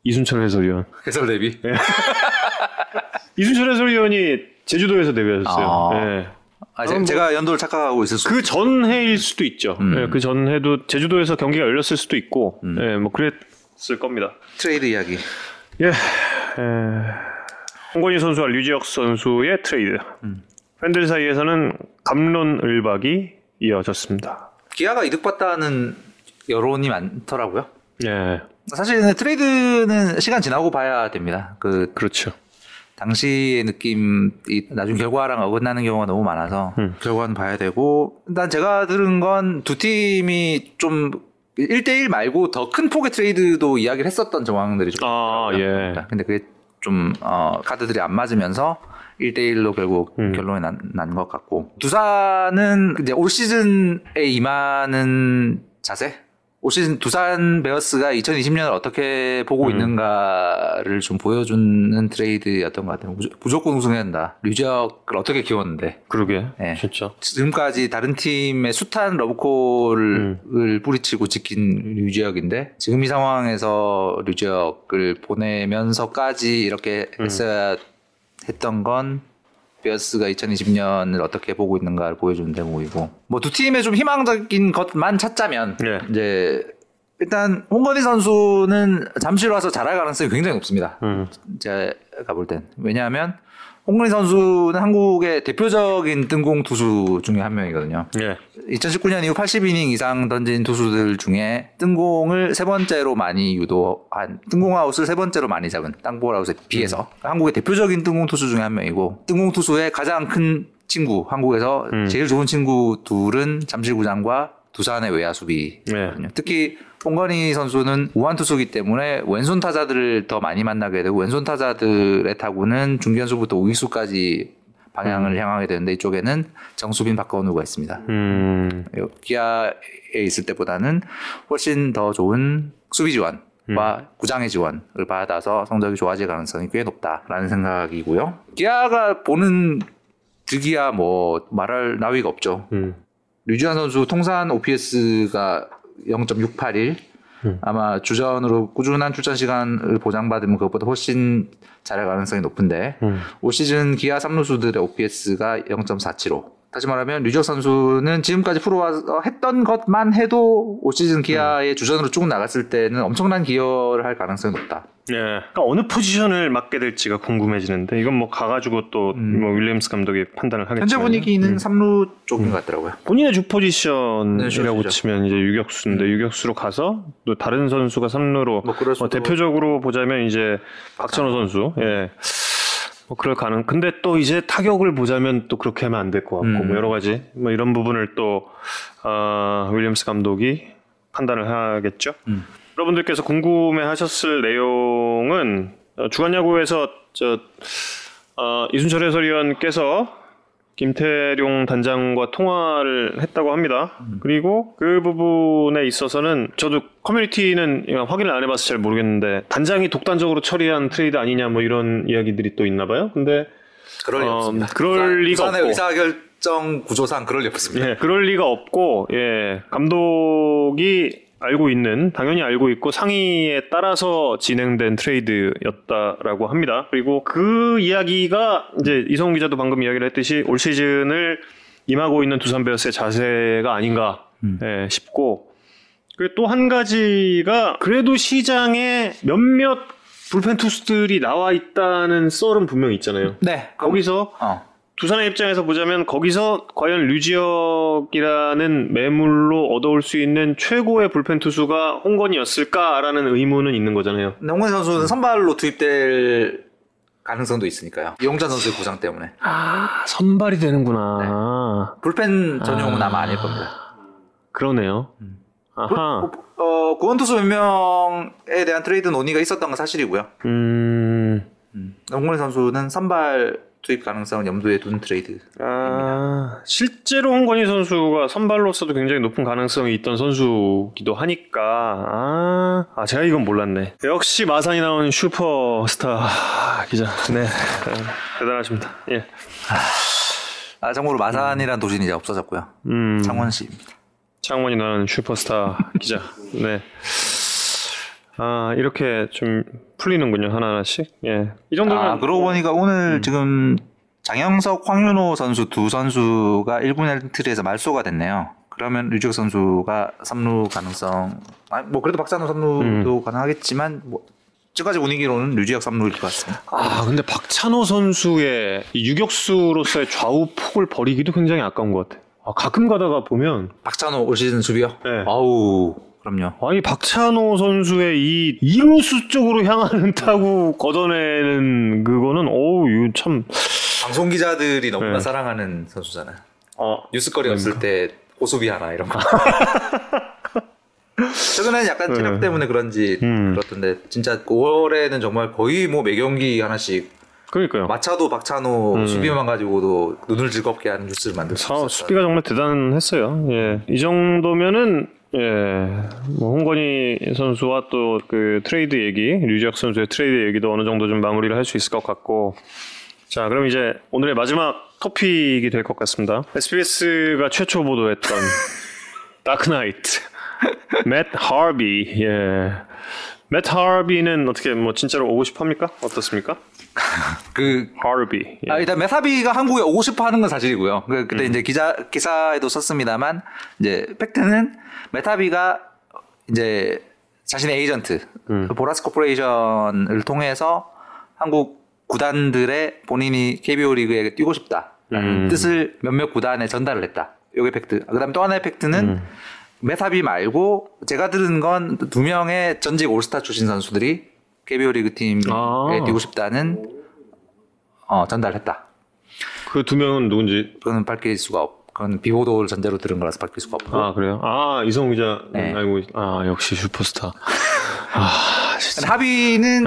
이순철 해설위원. 해설 대비. 이순철 해설위원이 제주도에서 데뷔하셨어요. 아. 예. 아, 제, 뭐- 제가 연도를 착각하고 있을 수. 그 전해일 수도 있죠. 음. 예, 그 전해도 제주도에서 경기가 열렸을 수도 있고, 음. 예, 뭐 그랬을 겁니다. 트레이드 이야기. 예, 에, 홍건희 선수와 류지혁 선수의 트레이드. 음. 팬들 사이에서는 갑론을박이 이어졌습니다. 기아가 이득봤다는 여론이 많더라고요. 예, 사실 트레이드는 시간 지나고 봐야 됩니다. 그 그렇죠. 당시의 느낌이 나중 결과랑 어긋나는 경우가 너무 많아서 음. 결과는 봐야 되고 일단 제가 들은 건 두 팀이 좀 1대1 말고 더큰 폭의 트레이드도 이야기를 했었던 정황들이 좀 아, 있더라고요. 예. 근데 그게 좀 어, 카드들이 안 맞으면서 1대1로 결국 음. 결론이 난 것 같고 두산은 이제 올 시즌에 임하는 자세 올 시즌 두산 베어스가 2020년을 어떻게 보고 음. 있는가를 좀 보여주는 트레이드였던 것 같아요. 무조- 무조건 우승해야 한다. 류지혁을 어떻게 키웠는데 그러게, 예. 진짜. 지금까지 다른 팀의 숱한 러브콜을 음. 뿌리치고 지킨 류지혁인데 지금 이 상황에서 류지혁을 보내면서까지 이렇게 음. 했어야 했던 건 베어스가 2020년을 어떻게 보고 있는가를 보여주는 대목이고 뭐 두 팀의 좀 희망적인 것만 찾자면 예. 이제 일단 홍건희 선수는 잠실로 와서 잘할 가능성이 굉장히 높습니다. 음, 제가 볼 땐. 왜냐하면 홍건희 선수는 한국의 대표적인 뜬공 투수 중에 한 명이거든요. 예, 2019년 이후 80이닝 이상 던진 투수들 중에 뜬공을 세 번째로 많이 유도한 뜬공 아웃을 세 번째로 많이 잡은 땅볼 아웃에 비해서 한국의 대표적인 뜬공 투수 중에 한 명이고 뜬공 투수의 가장 큰 친구 한국에서 음. 제일 좋은 친구 둘은 잠실구장과 두산의 외야 수비거든요. 특히 홍건희 선수는 우한 투수기 때문에 왼손 타자들을 더 많이 만나게 되고 왼손 타자들의 타구는 중견수부터 우익수까지 방향을 향하게 되는데 이쪽에는 정수빈 박건우가 있습니다. 음, 기아에 있을 때보다는 훨씬 더 좋은 수비 지원과 구장의 지원을 받아서 성적이 좋아질 가능성이 꽤 높다라는 생각이고요. 기아가 보는 득이야 뭐 말할 나위가 없죠. 음, 류지환 선수 통산 OPS가 0.681. 음. 아마 주전으로 꾸준한 출전 시간을 보장받으면 그것보다 훨씬 잘할 가능성이 높은데 음. 올 시즌 기아 3루수들의 OPS가 0.475. 다시 말하면 류적 선수는 지금까지 프로와서 했던 것만 해도 올 시즌 기아의 주전으로 쭉 나갔을 때는 엄청난 기여를 할 가능성이 높다. 예. 그러니까 어느 포지션을 맡게 될지가 궁금해지는데 이건 뭐 가가지고 또 음. 뭐 윌리엄스 감독이 판단을 하겠지만 현재 분위기는 음. 3루 쪽인 것 같더라고요. 본인의 주 네, 포지션이라고 주죠. 치면 이제 유격수인데 유격수로 가서 또 다른 선수가 3루로 뭐 수도 대표적으로 보자면 이제 박찬호 선수 예. 뭐 그럴 가능. 근데 또 이제 타격을 보자면 또 그렇게 하면 안 될 것 같고 음. 뭐 여러 가지 뭐 이런 부분을 또 어, 윌리엄스 감독이 판단을 하겠죠. 음. 여러분들께서 궁금해하셨을 내용은 어, 주간야구에서 저 어, 이순철 해설위원께서 김태룡 단장과 통화를 했다고 합니다. 그리고 그 부분에 있어서는 저도 커뮤니티는 확인을 안 해봐서 잘 모르겠는데 단장이 독단적으로 처리한 트레이드 아니냐 뭐 이런 이야기들이 또 있나 봐요. 근데 그럴 리 어, 없습니다. 그럴 부산- 리가 없고. 의사결정 구조상 그럴 리 없습니다. 예, 그럴 리가 없고 예, 감독이 알고 있는 당연히 알고 있고 상의에 따라서 진행된 트레이드였다라고 합니다. 그리고 그 이야기가 이제 이성훈 기자도 방금 이야기를 했듯이 올 시즌을 임하고 있는 두산 베어스의 자세가 아닌가 음. 예, 싶고 그리고 또 한 가지가 그래도 시장에 몇몇 불펜 투수들이 나와 있다는 썰은 분명히 있잖아요. 네. 거기서 어. 두산의 입장에서 보자면 거기서 과연 류지혁이라는 매물로 얻어올 수 있는 최고의 불펜 투수가 홍건이었을까라는 의문은 있는 거잖아요. 근데 홍건희 선수는 선발로 투입될 가능성도 있으니까요. 이용찬 선수의 부상 때문에. 아 선발이 되는구나. 불펜 전용은 아. 아마 아닐 겁니다. 그러네요. 아하. 어, 구원 투수 몇 명에 대한 트레이드 논의가 있었던 건 사실이고요. 음. 음. 홍건희 선수는 선발 투입 가능성을 염두에 둔 트레이드. 아, 실제로 홍건희 선수가 선발로서도 굉장히 높은 가능성이 있던 선수기도 하니까 아, 아 제가 이건 몰랐네. 역시 마산이 낳은 슈퍼스타 기자. 네, 네, 대단하십니다. 예. 아 참고로 마산이란 도시는 이제 없어졌고요. 음, 창원시입니다. 창원이 나온 슈퍼스타 기자. 네. 아 이렇게 좀 풀리는군요 하나 하나씩. 예. 이 정도면 아 그러고 보니까 오늘 지금 장영석, 황윤호 선수 두 선수가 1군 엔트리에서 말소가 됐네요. 그러면 류지혁 선수가 3루 가능성, 아니, 뭐 그래도 박찬호 3루도 가능하겠지만 뭐 지금까지 분위기로는 류지혁 3루일 것 같습니다. 아 근데 박찬호 선수의 이 유격수로서의 좌우 폭을 버리기도 굉장히 아까운 것 같아. 아, 가끔 가다가 보면 박찬호 올 시즌 수비요? 네. 아우 그럼요. 아니 박찬호 선수의 이 2루수 쪽으로 향하는 타구 걷어내는 그거는 어우 이거 참 방송 기자들이 너무나 네. 사랑하는 선수잖아요. 어, 뉴스거리 없을 때 호수비 하나 이런 거. 최근에는 약간 체력 네. 때문에 그런지 음. 그렇던데 진짜 5월에는 정말 거의 뭐 매경기 하나씩 그러니까요. 마차도 박찬호 음. 수비만 가지고도 눈을 즐겁게 하는 뉴스를 만들 수 사, 있었어요. 수비가 정말 대단했어요. 예. 이 정도면은 예. 뭐 홍건희 선수와 또 그 트레이드 얘기, 류지혁 선수의 트레이드 얘기도 어느 정도 좀 마무리를 할 수 있을 것 같고. 자, 그럼 이제 오늘의 마지막 토픽이 될 것 같습니다. SBS가 최초 보도했던 Dark Knight. 맷 하비. 예. 맷 하비는 어떻게 뭐 진짜로 오고 싶어 합니까? 어떻습니까? 그 하비. 예. 아, 일단 맷 하비가 한국에 오고 싶어 하는 건 사실이고요. 그, 음. 그때 이제 기자, 기사에도 썼습니다만, 이제, 팩트는 맷 하비가 이제 자신의 에이전트, 음. 그 Boras Corporation을 통해서 한국 구단들의 본인이 KBO 리그에 뛰고 싶다라는 음. 뜻을 몇몇 구단에 전달을 했다. 요게 팩트. 그 다음에 또 하나의 팩트는 음. 맷 하비 말고 제가 들은 건 두 명의 전직 올스타 출신 선수들이 KBO 리그 팀에 아. 뛰고 싶다는 어, 전달했다. 그 두 명은 누군지 그거는 밝힐 수가 없. 그건 비보도를 전제로 들은 거라서 밝힐 수가 없고. 아 그래요? 아 이성훈 기자 네. 알고 있- 아 역시 슈퍼스타. 아 진짜. 하비는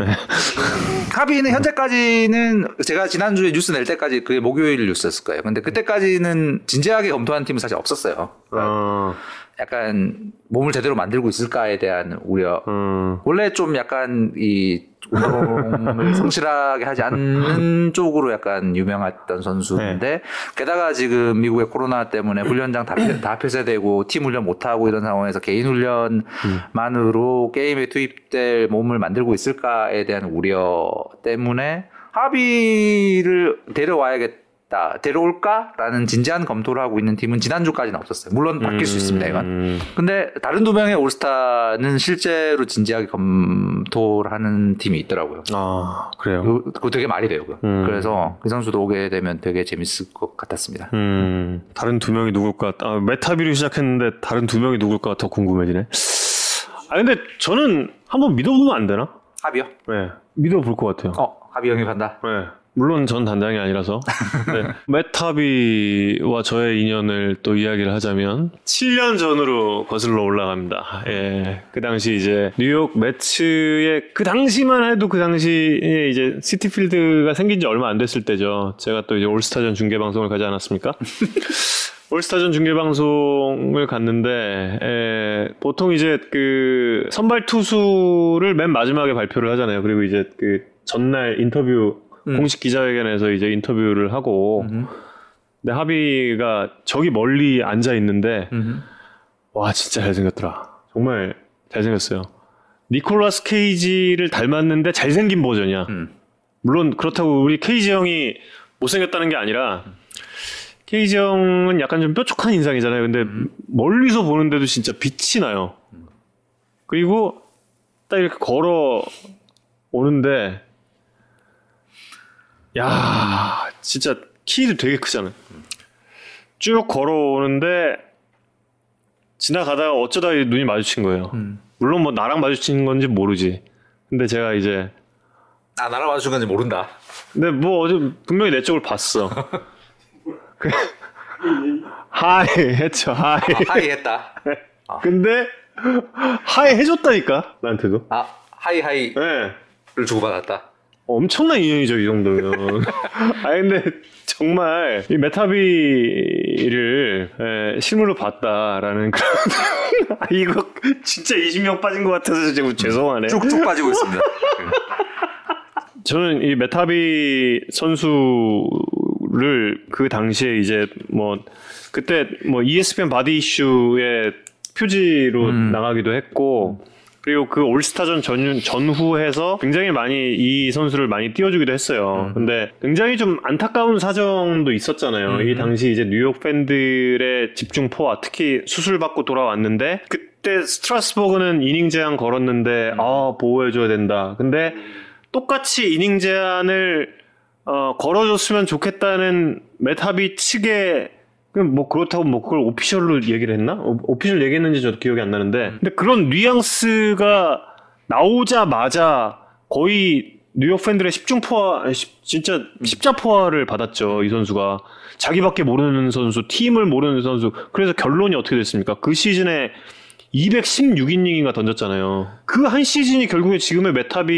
하비는 현재까지는 제가 지난주에 뉴스 낼 때까지 그게 목요일 뉴스였을 거예요. 근데 그때까지는 진지하게 검토한 팀은 사실 없었어요. 그러니까 어, 약간 몸을 제대로 만들고 있을까에 대한 우려. 음, 원래 좀 약간 이 운동을 성실하게 하지 않는 쪽으로 약간 유명했던 선수인데 게다가 지금 미국의 코로나 때문에 훈련장 다, 폐- 다 폐쇄되고 팀 훈련 못 하고 이런 상황에서 개인 훈련만으로 게임에 투입될 몸을 만들고 있을까에 대한 우려 때문에 합의를 데려와야겠다. 데려올까라는 진지한 검토를 하고 있는 팀은 지난주까지는 없었어요. 물론 바뀔 수 있습니다, 이건. 음, 근데 다른 두 명의 올스타는 실제로 진지하게 검토를 하는 팀이 있더라고요. 아 그래요. 그거 그거 되게 말이 돼요. 그거. 음. 그래서 그 선수도 오게 되면 되게 재밌을 것 같았습니다. 음 다른 두 명이 누굴까? 아 메타비로 시작했는데 다른 두 명이 누굴까 더 궁금해지네. 아 근데 저는 한번 믿어보면 안 되나? 합이요? 네, 믿어볼 것 같아요. 어, 합이 영입한다. 네. 물론 전 단장이 아니라서 네. 메타비와 저의 인연을 또 이야기를 하자면 7년 전으로 거슬러 올라갑니다. 예, 그 당시 이제 뉴욕 매츠의 그 당시만 해도 그 당시에 이제 시티필드가 생긴 지 얼마 안 됐을 때죠. 제가 또 이제 올스타전 중계 방송을 가지 않았습니까? 올스타전 중계 방송을 갔는데 에, 보통 이제 그 선발 투수를 맨 마지막에 발표를 하잖아요. 그리고 이제 그 전날 인터뷰 음. 공식 기자회견에서 이제 인터뷰를 하고 음흠. 근데 하비가 저기 멀리 앉아 있는데 음흠. 와 진짜 잘생겼더라. 정말 잘생겼어요. 니콜라스 케이지를 닮았는데 잘생긴 버전이야. 음. 물론 그렇다고 우리 케이지 형이 못생겼다는 게 아니라 케이지 형은 약간 좀 뾰족한 인상이잖아요. 근데 멀리서 보는데도 진짜 빛이 나요. 그리고 딱 이렇게 걸어 오는데 야 진짜 키도 되게 크잖아요. 쭉 걸어오는데 지나가다가 어쩌다 눈이 마주친 거예요. 음. 물론 뭐 나랑 마주친 건지 모르지. 근데 제가 이제 아, 나랑 맞춘 건지 모른다. 근데 뭐 어제 분명히 내 쪽을 봤어. 그- hi 했죠 hi. hi 했다. 근데 hi 해줬다니까 나한테도. 아, hi hi를 네. 주고받았다. 엄청난 인연이죠, 이 정도면. 아 근데 정말 이 맷 하비를 에, 실물로 봤다라는 그런 아, 이거 진짜 20명 빠진 것 같아서 지금 죄송하네. 쭉쭉 빠지고 있습니다. 저는 이 맷 하비 선수를 그 당시에 이제 뭐 그때 뭐 ESPN Body Issue의 표지로 나가기도 했고 그리고 그 올스타전 전, 전후해서 굉장히 많이 이 선수를 많이 띄워주기도 했어요. 근데 굉장히 좀 안타까운 사정도 있었잖아요. 이 당시 이제 뉴욕 팬들의 집중 포화, 특히 수술받고 돌아왔는데 그때 스트라스버그는 이닝 제한 걸었는데 아 보호해줘야 된다. 근데 똑같이 이닝 제한을 어, 걸어줬으면 좋겠다는 맷 하비 측의 그럼 뭐 그렇다고 뭐 그걸 official로 얘기를 했나? 오- official 얘기했는지 저도 기억이 안 나는데 근데 그런 뉘앙스가 나오자마자 거의 뉴욕 팬들의 십중포화 십- 진짜 십자포화를 받았죠 이 선수가 자기밖에 모르는 선수 팀을 모르는 선수 그래서 결론이 어떻게 됐습니까 그 시즌에 216이닝인가 던졌잖아요. 그 한 시즌이 결국에 지금의 맷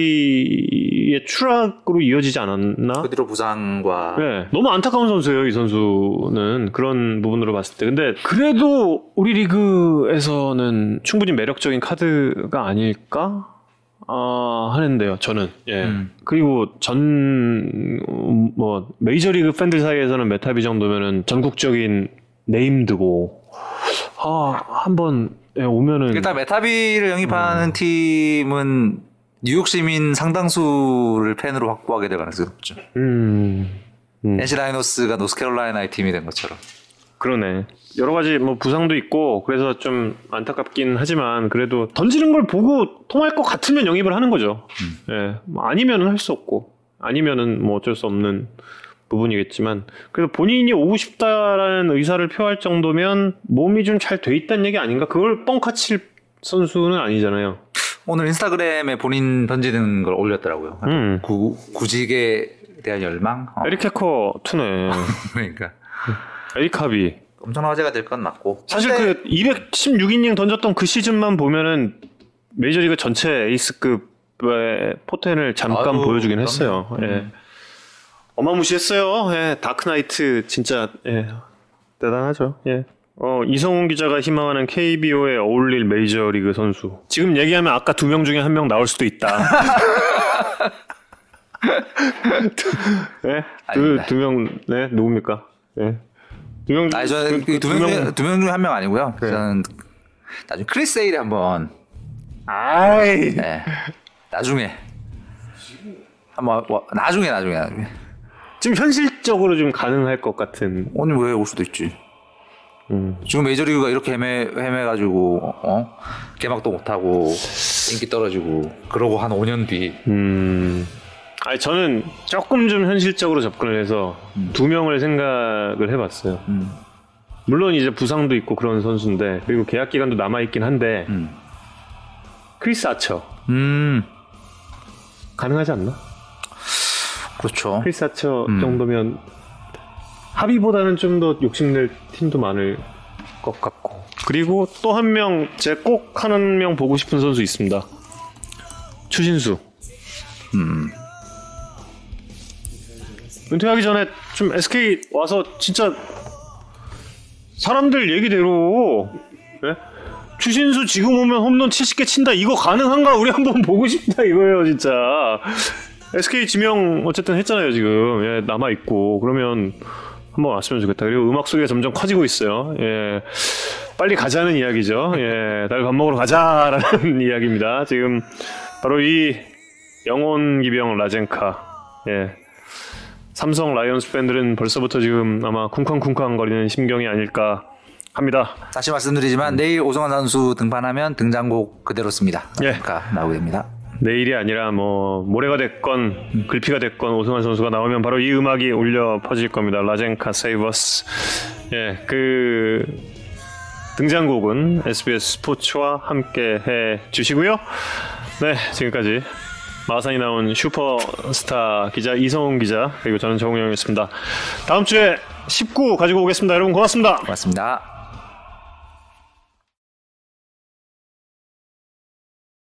하비의 추락으로 이어지지 않았나? 그 뒤로 부상과 네, 너무 안타까운 선수예요, 이 선수는. 그런 부분으로 봤을 때. 근데 그래도 우리 리그에서는 충분히 매력적인 카드가 아닐까? 아, 하는데요, 저는. 예. 음. 그리고 전, 음, 뭐, 메이저리그 팬들 사이에서는 맷 하비 정도면은 전국적인 named고, 아, 한번 예, 오면은. 일단 맷 하비를 영입하는 팀은 뉴욕 시민 상당수를 팬으로 확보하게 될 가능성이 높죠. 음, 음. NC 다이노스가 노스캐롤라이나의 팀이 된 것처럼. 그러네. 여러 가지 뭐 부상도 있고 그래서 좀 안타깝긴 하지만 그래도 던지는 걸 보고 통할 것 같으면 영입을 하는 거죠. 예. 뭐 아니면은 할 수 없고 아니면은 뭐 어쩔 수 없는 부분이겠지만 그래도 본인이 오고 싶다라는 의사를 표할 정도면 몸이 좀 잘 돼 있다는 얘기 아닌가? 그걸 뻥카 칠 선수는 아니잖아요. 오늘 인스타그램에 본인 던지는 걸 올렸더라고요. 음. 구, 구직에 대한 열망? 어, 해커 투네. 그러니까. 에릭하비. 엄청난 화제가 될 건 맞고. 사실 한때 그 216이닝 던졌던 그 시즌만 보면은 메이저리그 전체 에이스급의 포텐을 잠깐 아유, 보여주긴 그럼요. 했어요. 예. 음. 어마무시했어요. 예. 다크나이트 진짜 예. 대단하죠. 예. 어, 이성훈 기자가 희망하는 KBO에 어울릴 메이저리그 선수. 지금 얘기하면 아까 두 명 중에 한 명 나올 수도 있다. 예? 두. 두 명, 네, 누굽니까? 예. 두 명, 아니 저는 그- 두두명 명- 두명 중에 한 명 아니고요. 네. 저는 나중에 크리스 세일에 한번 아이. 네. 나중에 한번 와- 나중에 나중에 나중에 지금 현실적으로 좀 가능할 것 같은. 오늘 왜 올 수도 있지. 음. 지금 메이저리그가 이렇게 헤매 헤매가지고 어 개막도 못하고 인기 떨어지고 그러고 한 5년 뒤 음. 아니 저는 조금 좀 현실적으로 접근을 해서 두 명을 생각을 해봤어요. 음. 물론 이제 부상도 있고 그런 선수인데 그리고 계약 기간도 남아 있긴 한데 음. 크리스 아처 음 가능하지 않나? 그렇죠. 크리스 아처 음. 정도면 하비보다는 좀 더 욕심낼 팀도 많을 것 같고 그리고 또 한 명 제 꼭 한 명 보고 싶은 선수 있습니다. 추신수. 음. 은퇴하기 전에 좀 SK 와서 진짜 사람들 얘기대로 예? 추신수 지금 오면 홈런 70개 친다 이거 가능한가 우리 한번 보고 싶다 이거예요 진짜 SK 지명 어쨌든 했잖아요 지금 예, 남아 있고 그러면 한번 왔으면 좋겠다 그리고 음악 소리가 점점 커지고 있어요 예 빨리 가자는 이야기죠 예 다들 밥 먹으러 가자라는 이야기입니다 지금 바로 이 영혼 기병 라젠카 예 삼성 라이온스 팬들은 벌써부터 지금 아마 쿵쾅쿵쾅 거리는 심경이 아닐까 합니다. 다시 말씀드리지만 내일 오성환 선수 등판하면 등장곡 그대로 씁니다. 예. 가 나오게 됩니다. 내일이 아니라 뭐 모레가 됐건 글피가 됐건 오승환 선수가 나오면 바로 이 음악이 울려 퍼질 겁니다. 라젠카 세이버스. 예, 그 등장곡은 SBS 스포츠와 함께 해 주시고요. 네, 지금까지 마산이 나온 슈퍼스타 기자 이성훈 기자 그리고 저는 정우영이었습니다. 다음 주에 19 가지고 오겠습니다. 여러분 고맙습니다. 고맙습니다.